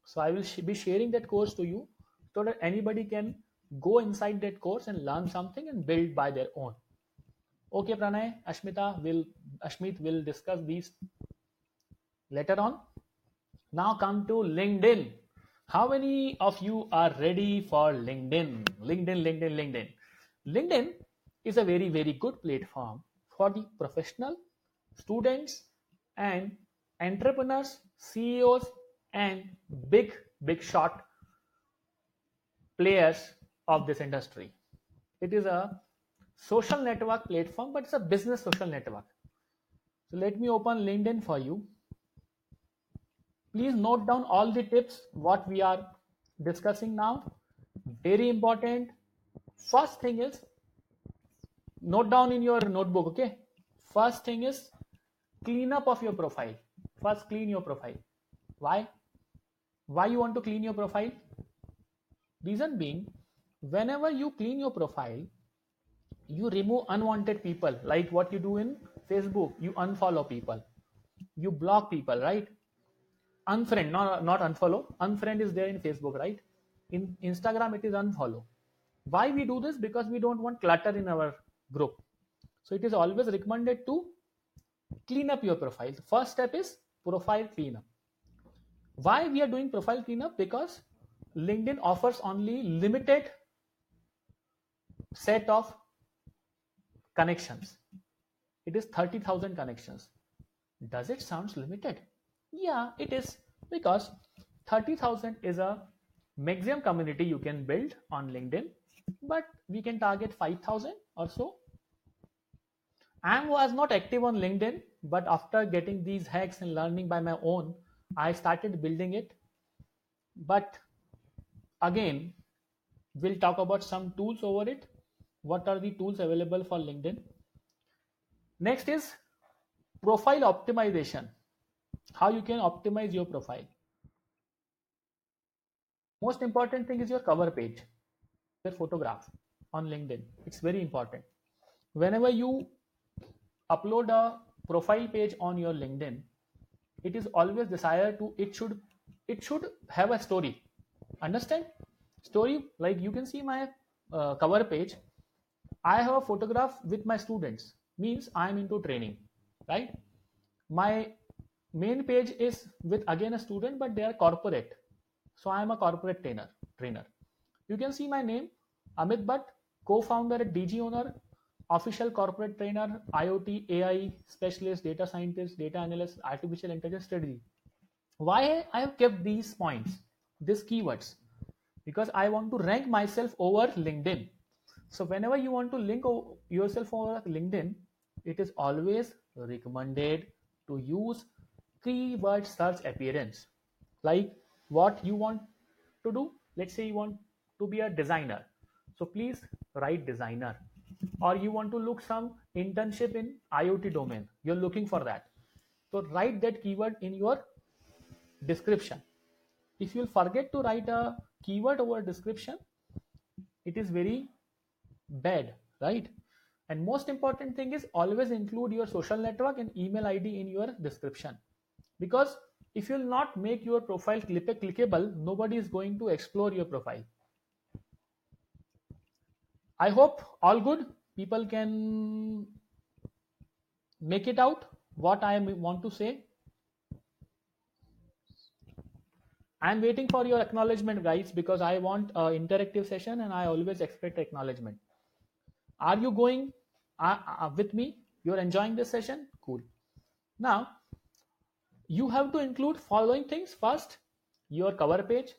So i will sh- be sharing that course to you so that anybody can go inside that course and learn something and build by their own. Okay pranay ashmita will ashmit will discuss these later on now come to linkedin. How many of you are ready for linkedin? Linkedin linkedin linkedin. Linkedin is a very very good platform for the professional students and entrepreneurs ceos and big big shot players of this industry. It is a social network platform but it's a business social network. So let me open linkedin for you please note down all the tips what we are discussing now. Very important. First thing is note down in your notebook okay? First thing is clean up of your profile. First clean your profile. Why? Why you want to clean your profile? Reason being whenever you clean your profile you remove unwanted people like what you do in facebook. You unfollow people. You block people right unfriend not, not unfollow. Unfriend is there in facebook right? In instagram it is unfollow. Why we do this? Because we don't want clutter in our group. So it is always recommended to clean up your profile. The first step is profile cleanup. Why we are doing profile cleanup? Because linkedin offers only limited set of connections. It is 30000 connections. Does it sounds limited yeah it is because 30000 is a maximum community you can build on linkedin but we can target 5000 or so. I was not active on linkedin but after getting these hacks and learning by my own i started building it. But again we'll talk about some tools over it. What are the tools available for linkedin? Next is profile optimization how you can optimize your profile. Most important thing is your cover page your photograph on linkedin. It's very important. Whenever you upload a profile page on your linkedin it is always desired to it should it should have a story. Understand? Story like you can see my uh, cover page. I have a photograph with my students. Means i'm into training right? My main page is with again a student but they are corporate. So i am a corporate trainer trainer. You can see my name amit bhatt co-founder at dg owner official corporate trainer iot ai specialist data scientist data analyst artificial intelligence strategy. Why i have kept these points these keywords? Because i want to rank myself over linkedin. So whenever you want to link yourself over linkedin it is always recommended to use keyword search appearance. Like what you want to do. Let's say you want to be a designer. So please write designer. Or you want to look some internship in iot domain. You're looking for that. So write that keyword in your description. If you'll forget to write a keyword over description it is very bad right? And most important thing is always include your social network and email id in your description because if you'll not make your profile click clickable nobody is going to explore your profile. I hope all good. People can make it out what i want to say. I'm waiting for your acknowledgement guys because i want an interactive session and i always expect acknowledgement. Are you going uh, uh, with me? You're enjoying this session? Cool. Now you have to include following things. First your cover page.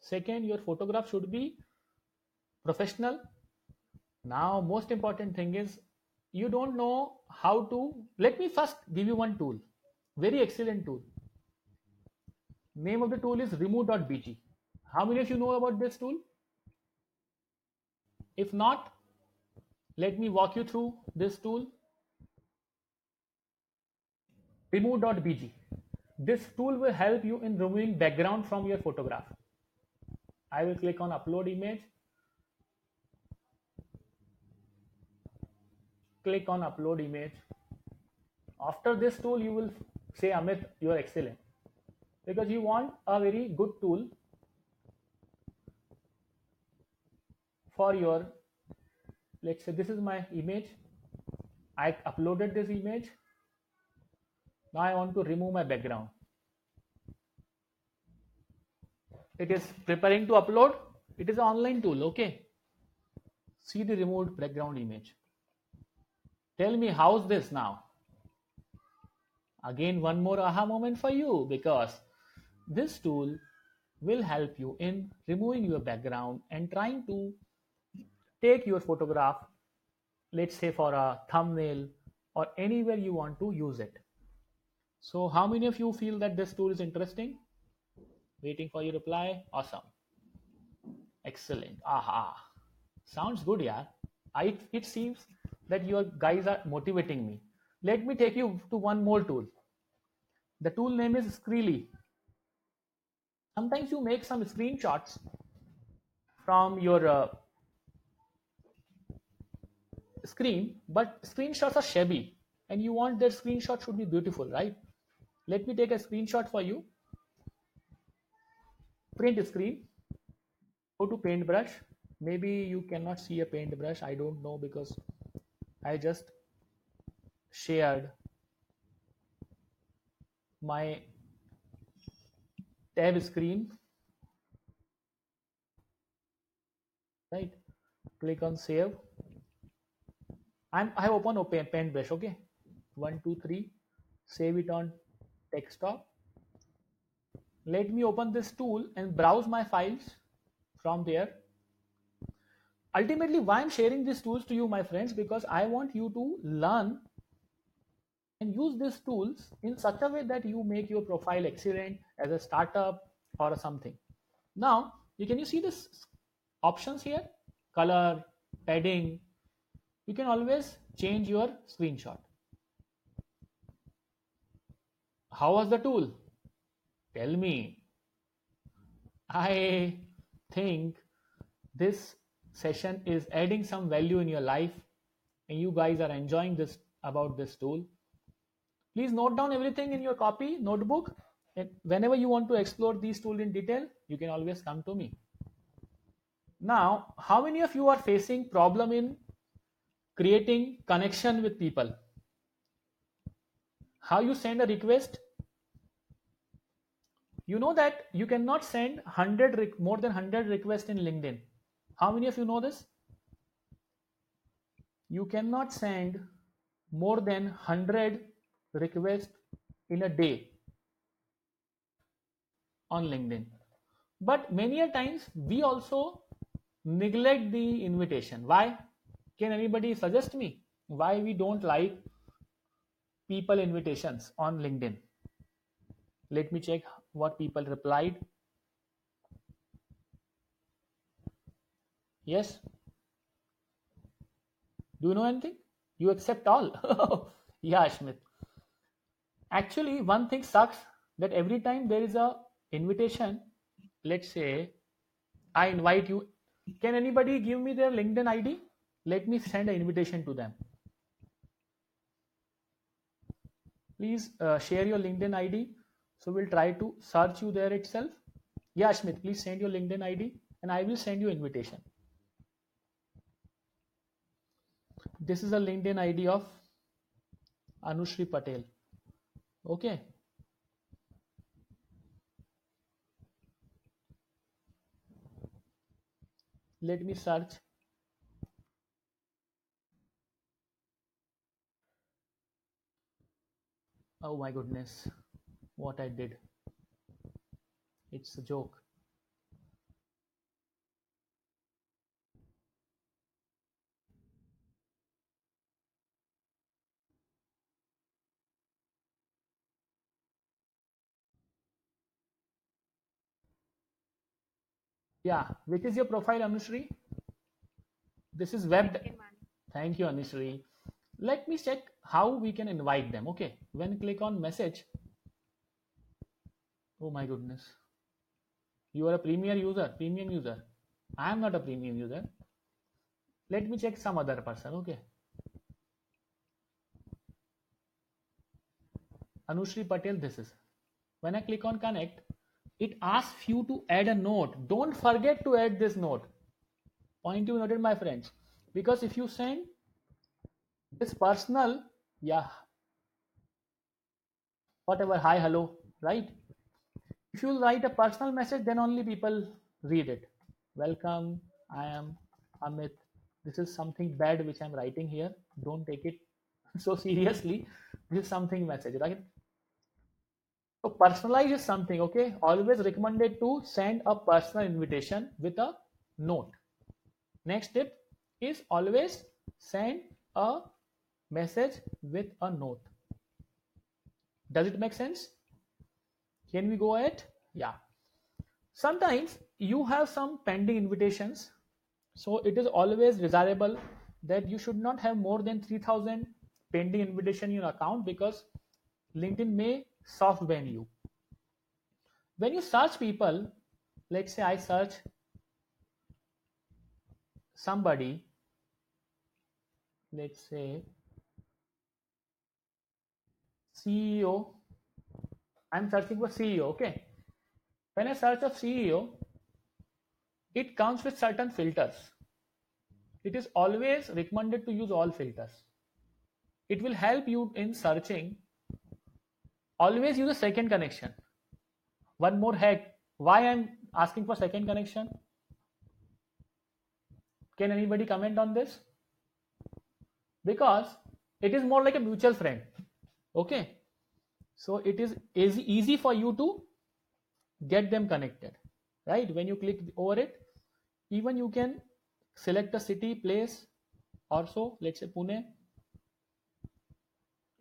Second your photograph should be professional. Now most important thing is you don't know how to let me first give you one tool. Very excellent tool. Name of the tool is remove.bg how many of you know about this tool? If not let me walk you through this tool. Remove.bg this tool will help you in removing background from your photograph. I will click on upload image. Click on upload image. After this tool you will say amit you are excellent. Because you want a very good tool for your let's say this is my image. I uploaded this image now I want to remove my background. It is preparing to upload. It is an online tool okay? See the removed background image. Tell me how's this now? Again one more aha moment for you because this tool will help you in removing your background and trying to take your photograph, let's say for a thumbnail or anywhere you want to use it. So how many of you feel that this tool is interesting? Waiting for your reply. Awesome. Excellent. Aha. Sounds good, yeah. I, it seems that your guys are motivating me. Let me take you to one more tool. The tool name is Screely. sometimes you make some screenshots from your uh, screen but screenshots are shabby and you want that screenshot should be beautiful right let me take a screenshot for you. Print screen. Go to paintbrush. Maybe you cannot see a paintbrush. I don't know because i just shared my tab screen. Right? Click on save. I'm, I have opened open paintbrush okay? One two three. Save it on desktop let me open this tool and browse my files from there ultimately why i'm sharing these tools to you my friends because i want you to learn and use these tools in such a way that you make your profile excellent as a startup or something. Now, you can you see this options here? Color, padding. You can always change your screenshot. How was the tool? Tell me. I think this session is adding some value in your life and you guys are enjoying this about this tool Please note down everything in your copy, notebook. And whenever you want to explore these tools in detail, you can always come to me. Now, how many of you are facing problem in creating connection with people? How you send a request? You know that you cannot send 100 more than 100 requests in LinkedIn. How many of you know this? You cannot send more than 100 requests in a day on LinkedIn. But many a times we also neglect the invitation. Why? Can anybody suggest me why we don't like people invitations on LinkedIn? Let me check what people replied. Yes? Do you know anything? You accept all? yeah, Smith actually one thing sucks that every time there is a invitation let's say i invite you can anybody give me their linkedin id let me send an invitation to them please uh, share your linkedin id so we'll try to search you there itself. Yeah smith please send your linkedin id and i will send you invitation. This is a linkedin id of anushri patel. Okay. Let me search. Oh my goodness what I did. It's a joke. Yeah, which is your profile, Anushri? This is web. Thank you, Anushri. Let me check how we can invite them. Okay, when click on message, Oh my goodness. You are a premier user, premium user. I am not a premium user. Let me check some other person. Okay. Anushri Patel, this is. When I click on connect, it asks you to add a note. Don't forget to add this note. Point you noted, my friends. Because if you send this personal, yeah, whatever, hi, hello, right? If you write a personal message, then only people read it. Welcome, I am Amit. This is something bad which I'm writing here. Don't take it so seriously. This is something message, right? So personalize is something, okay? Always recommended to send a personal invitation with a note. Next tip is always send a message with a note. Does it make sense? Can we go ahead? Yeah. Sometimes you have some pending invitations. So it is always desirable that you should not have more than 3000 pending invitation in your account because LinkedIn may soft ban you. When you search people, let's say I search somebody, let's say CEO, I'm searching for CEO, okay? When I search of CEO, it comes with certain filters. It is always recommended to use all filters. It will help you in searching always use a second connection one more hack why i'm asking for second connection can anybody comment on this because it is more like a mutual friend okay so it is easy, for you to get them connected right? When you click over it even you can select a city place also let's say pune.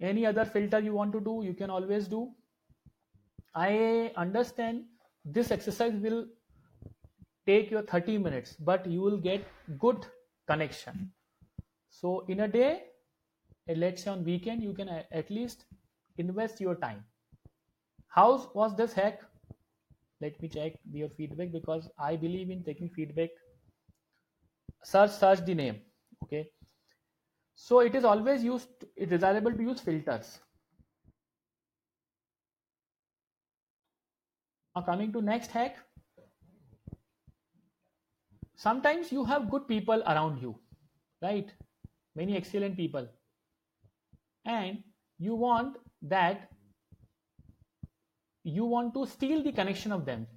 Any other filter you want to do you can always do. I understand this exercise will take your 30 minutes but you will get good connection. So in a day let's say on weekend you can at least invest your time how was this hack let me check your feedback because i believe in taking feedback search search the name okay so it is always used, it is desirable to use filters. Now coming to next hack. Sometimes you have good people around you, right? Many excellent people. And you want that you want to steal the connection of them.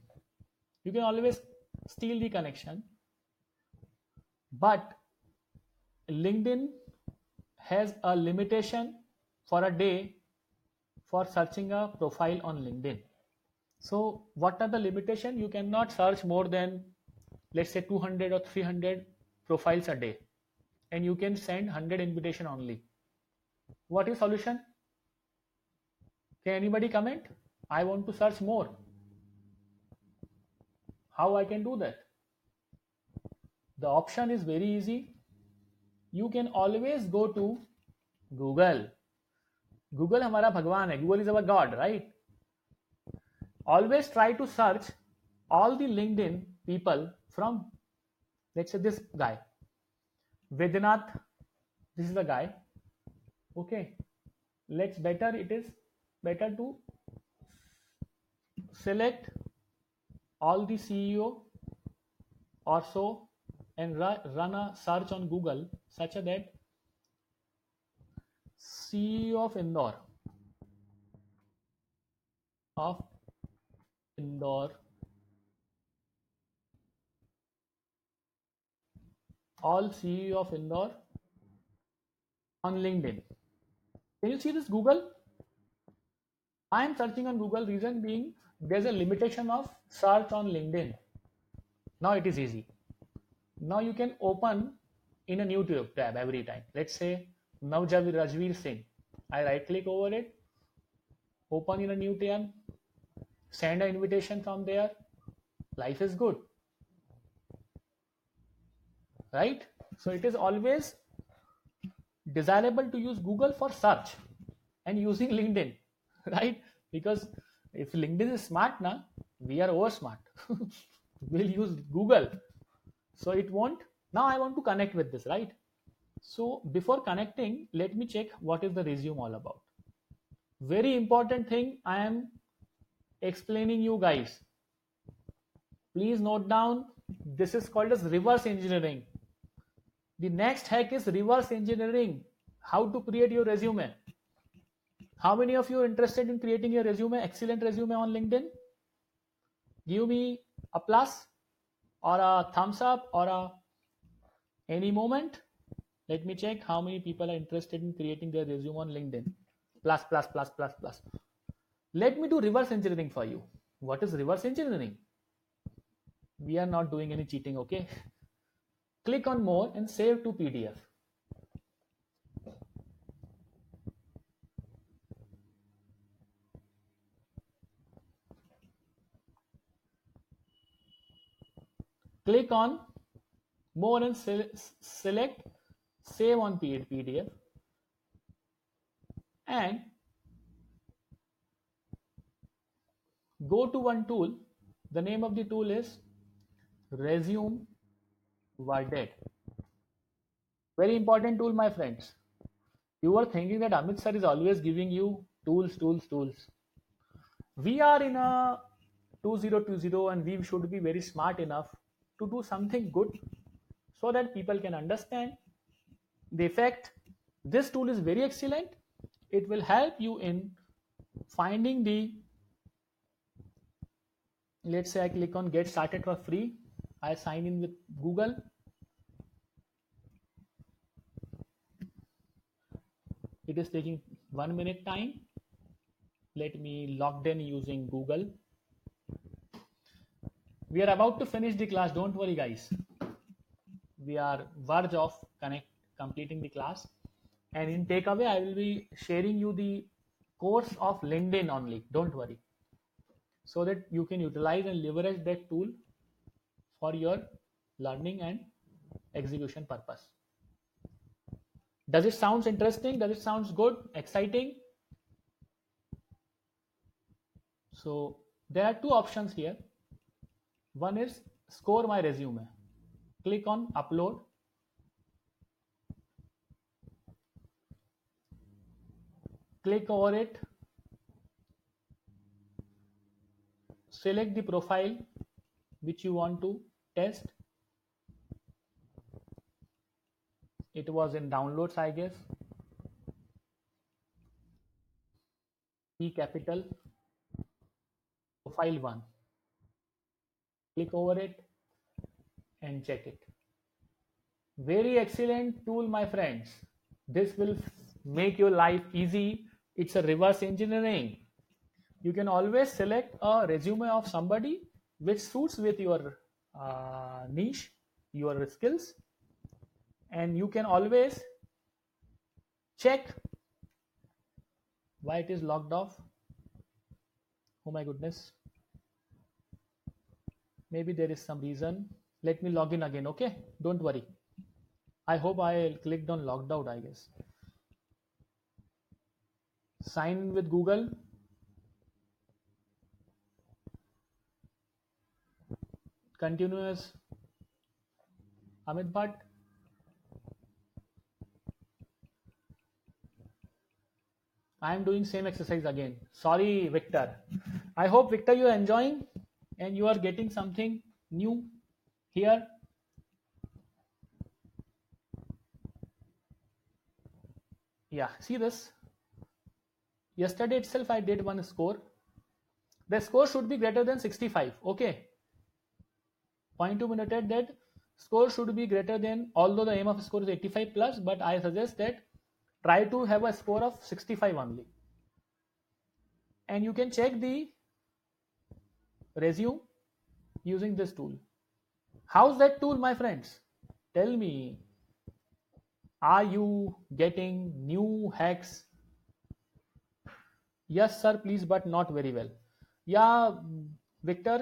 You can always steal the connection. But LinkedIn has a limitation for a day for searching a profile on LinkedIn. So what are the limitation? You cannot search more than let's say 200 or 300 profiles a day and you can send 100 invitation only. What is solution? Can anybody comment? I want to search more. How I can do that? The option is very easy you can always go to Google. Google हमारा भगवान है. Google is our God, right? Always try to search all the LinkedIn people from, let's say this guy, Vedanath. This is the guy. Okay. Let's better it is better to select all the CEO or so and run a search on Google such that CEO of Indore of Indore all CEO of Indore on LinkedIn. Can you see this Google? I am searching on Google. Reason being, there's a limitation of search on LinkedIn. Now it is easy. Now you can open in a new tab every time. Let's say Navjav Rajveer Singh. I right click over it, open in a new tab, send an invitation from there. Life is good. right so it is always desirable to use google for search and using linkedin right? Because if linkedin is smart now we are over smart we'll use google. So it won't now i want to connect with this right? So before connecting let me check what is the resume all about. Very important thing i am explaining you guys. Please note down this is called as reverse engineering. The next hack is reverse engineering. How to create your resume how many of you are interested in creating your resume excellent resume on linkedin? Give me a plus or a thumbs up or a any moment. Let me check how many people are interested in creating their resume on linkedin. Plus plus plus plus plus. Let me do reverse engineering for you. What is reverse engineering? We are not doing any cheating okay? Click on more and save to pdf click on more and select save on pdf and go to one tool the name of the tool is resume Worded. Very important tool, my friends. You are thinking that Amit sir is always giving you tools, tools, tools. We are in a 2020 and we should be very smart enough to do something good so that people can understand the effect. This tool is very excellent. It will help you in finding the let's say I click on get started for free I sign in with Google. It is taking one minute time. Let me log in using Google. We are about to finish the class. Don't worry, guys. We are verge of connect completing the class. And in takeaway, I will be sharing you the course of LinkedIn only. Don't worry. So that you can utilize and leverage that tool for your learning and execution purpose. Does it sounds interesting? Does it sounds good? Exciting? So there are two options here. One is score my resume. Click on upload. Click over it. Select the profile which you want to test it was in downloads i guess p capital profile 1 click over it and check it. Very excellent tool my friends. This will make your life easy. It's a reverse engineering. You can always select a resume of somebody which suits with your uh, niche your skills. And you can always check why it is logged off. Oh my goodness maybe there is some reason. Let me log in again okay? Don't worry. I hope i clicked on logged out i guess. Sign with google. Continuous. Amit Bhatt. I am doing same exercise again. Sorry, Victor. I hope Victor you are enjoying and you are getting something new here. Yeah, see this. Yesterday itself I did one score. The score should be greater than 65. Okay point to be noted that score should be greater than although the aim of score is 85 plus but i suggest that try to have a score of 65 only and you can check the resume using this tool how's that tool my friends tell me are you getting new hacks yes sir please but not very well yeah victor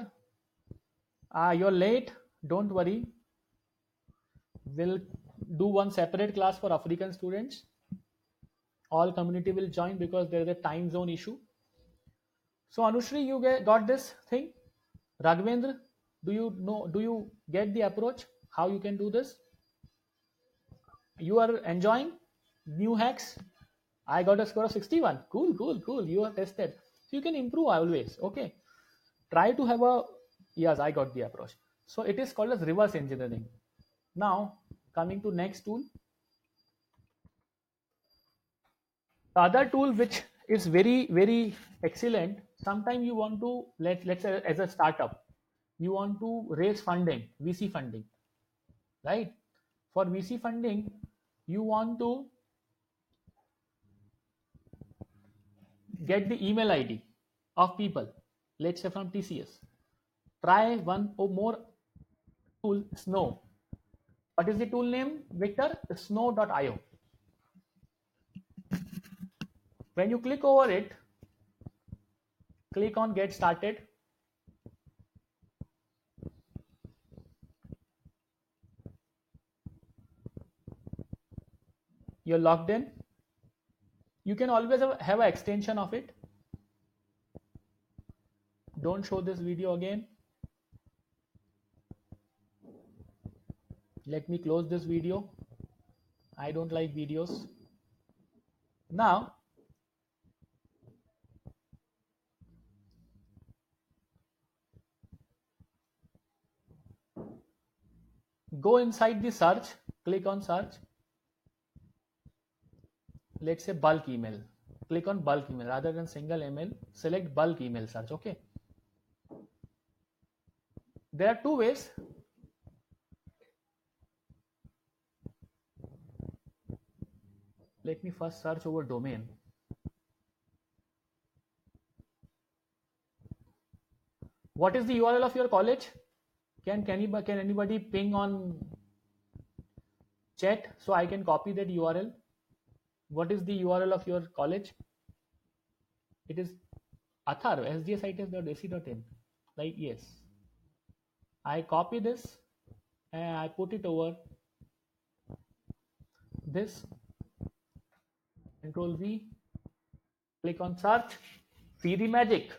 uh, you're late don't worry We'll do one separate class for African students. All community will join because there is a time zone issue. So Anushri, you get, got this thing? Raghavendra, do you know, do you get the approach? How you can do this? You are enjoying new hacks? I got a score of 61. Cool, cool, cool. You are tested. You can improve always. Okay. Try to have a, yes, I got the approach. So it is called as reverse engineering. Now, coming to next tool. The other tool which is very, very excellent. Sometimes you want to, let, let's say as a startup, you want to raise funding, VC funding, right? For VC funding, you want to get the email ID of people, let's say from TCS. Try one or more tool, Snov. What is the tool name? Victor, snov.io. When you click over it, click on get started. You're logged in. You can always have, an extension of it. Don't show this video again. Let me close this video. I don't like videos. Now go inside the search. Click on search. Let's say bulk email. Click on bulk email. Rather than single email select bulk email search. Okay. There are two ways. Let me first search over domain. What is the url of your college can can, you, can anybody ping on chat so i can copy that url what is the url of your college? It is athar sgsitest.ac.in like yes. I copy this and i put it over this. Control v. Click on search. See the magic.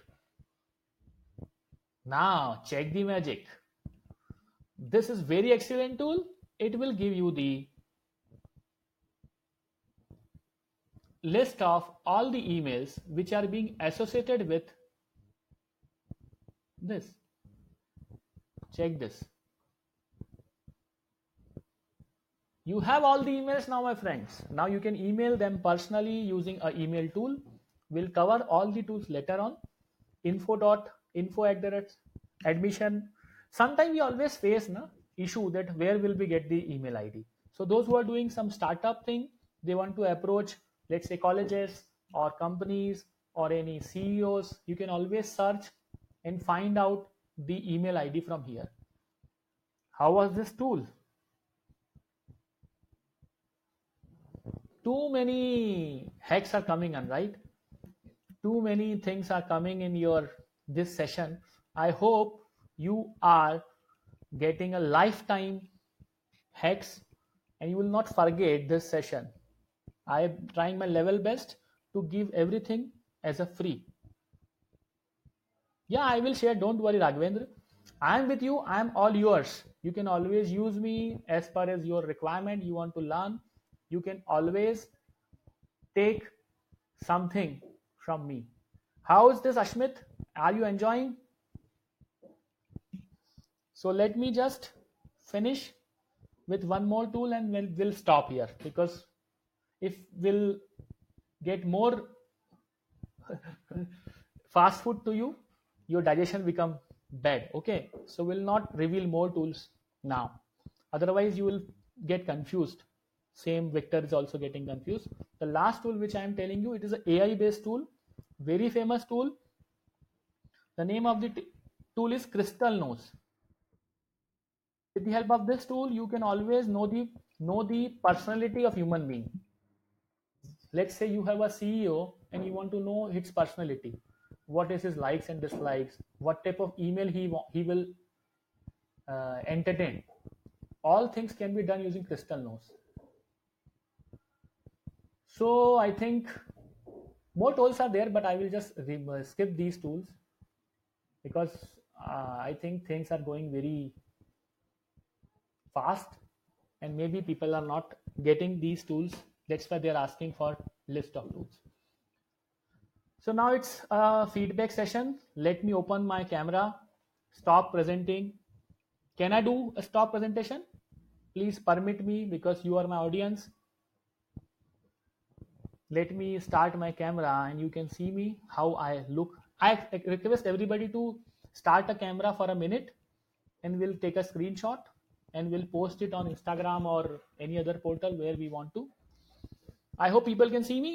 Now check the magic this is very excellent tool it will give you the list of all the emails which are being associated with this. Check this. You have all the emails now, my friends. Now you can email them personally using a email tool. We'll cover all the tools later on. Info dot info at the admission. Sometimes we always face na issue that where will we get the email ID. So those who are doing some startup thing, they want to approach let's say colleges or companies or any CEOs, you can always search and find out the email ID from here. How was this tool? Too many hacks are coming on, right? Too many things are coming in your this session. I hope you are getting a lifetime hex and you will not forget this session I am trying my level best to give everything as a free. Yeah, I will share. Don't worry, Raghavendra. I am with you. I am all yours. You can always use me as per as your requirement. You want to learn. You can always take something from me. How is this, Ashmit? Are you enjoying? So let me just finish with one more tool and we'll, we'll stop here because if we'll get more fast food to you your digestion become bad. Okay? So we'll not reveal more tools now. Otherwise you will get confused. Same Victor is also getting confused. The last tool which i am telling you it is an ai based tool very famous tool. The name of the tool is Crystal Knows with the help of this tool you can always know the know the personality of human being. Let's say you have a ceo and you want to know his personality. What is his likes and dislikes? What type of email he he will uh, entertain? All things can be done using Crystal Knows. So i think more tools are there but i will just skip these tools because uh, i think things are going very fast and maybe people are not getting these tools. That's why they're asking for list of tools. So now it's a feedback session. Let me open my camera. Stop presenting. Can i do a stop presentation? Please permit me because you are my audience. Let me start my camera and you can see me how i look. I request everybody to start a camera for a minute and we'll take a screenshot and we'll post it on instagram or any other portal where we want to. I hope people can see me.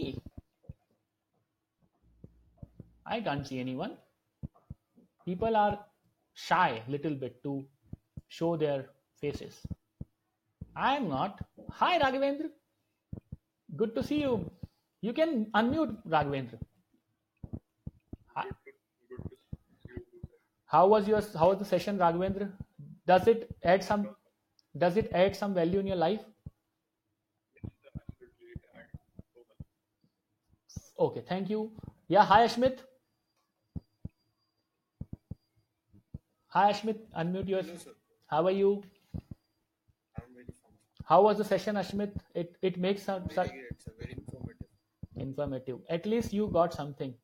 I can't see anyone. People are shy little bit to show their faces. I am not. Hi raghavendra. Good to see you. You can unmute raghavendra. Hi. how was your how was the session raghavendra? Does it add some does it add some value in your life? Okay thank you. Yeah hi ashmit. Hi ashmit unmute your Hello, how are you? I'm very fine. how was the session ashmit? It it makes some Very. Very informative. informative. At least you got something.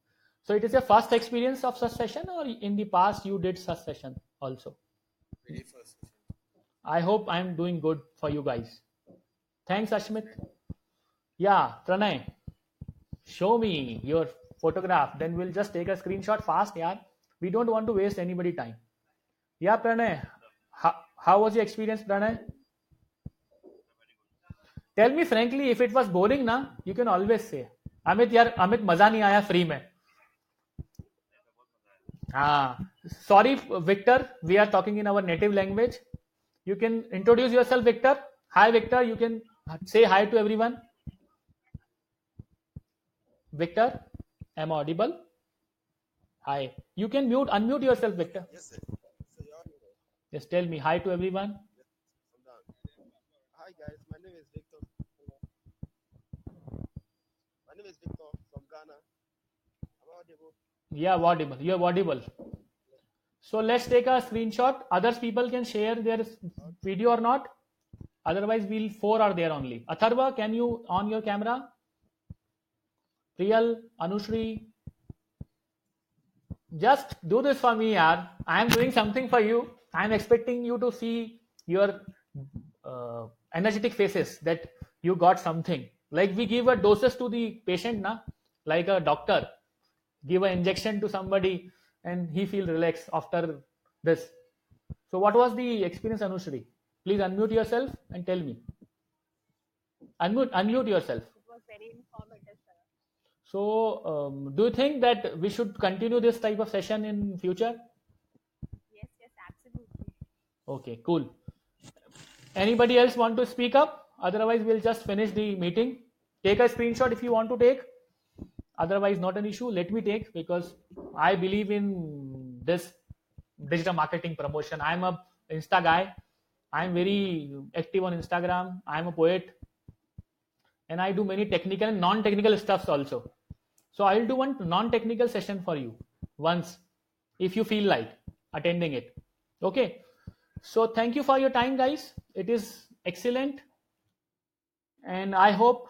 So it is your first experience of such session or in the past you did such session also? Very first. i hope i'm doing good for you guys thanks ashmit yeah pranay show me your photograph then we'll just take a screenshot fast yeah we don't want to waste anybody time yeah pranay how, how was your experience pranay tell me frankly if it was boring na you can always say Amit यार अमित मजा नहीं आया free में हाँ sorry Victor we are talking in our native language you can introduce yourself victor. Hi victor. You can say hi to everyone. Victor am I audible? Hi. You can mute unmute yourself victor. Yes, sir. Just tell me hi to everyone. Hi guys, my name is Victor. My name is Victor from Ghana. I'm audible. yeah audible. You're audible so let's take a screenshot. Others people can share their video or not. Otherwise we'll four are there only. Atharva can you on your camera? Priyal anushri. Just do this for me yaar. I am doing something for you. I am expecting you to see your uh, energetic faces that you got something. Like we give a doses to the patient na? Like a doctor. Give an injection to somebody and he feel relaxed after this. So what was the experience anushri? Please unmute yourself and tell me. Unmute unmute yourself. It was very informative, sir. so um, do you think that we should continue this type of session in future? Yes, yes, absolutely. okay cool. Anybody else want to speak up? Otherwise we'll just finish the meeting. Take a screenshot if you want to take otherwise not an issue. Let me take because i believe in this digital marketing promotion. I'm a insta guy. I'm very active on instagram. I'm a poet. And i do many technical and non-technical stuffs also. So i'll do one non-technical session for you once if you feel like attending it. Okay? So thank you for your time guys. It is excellent. And i hope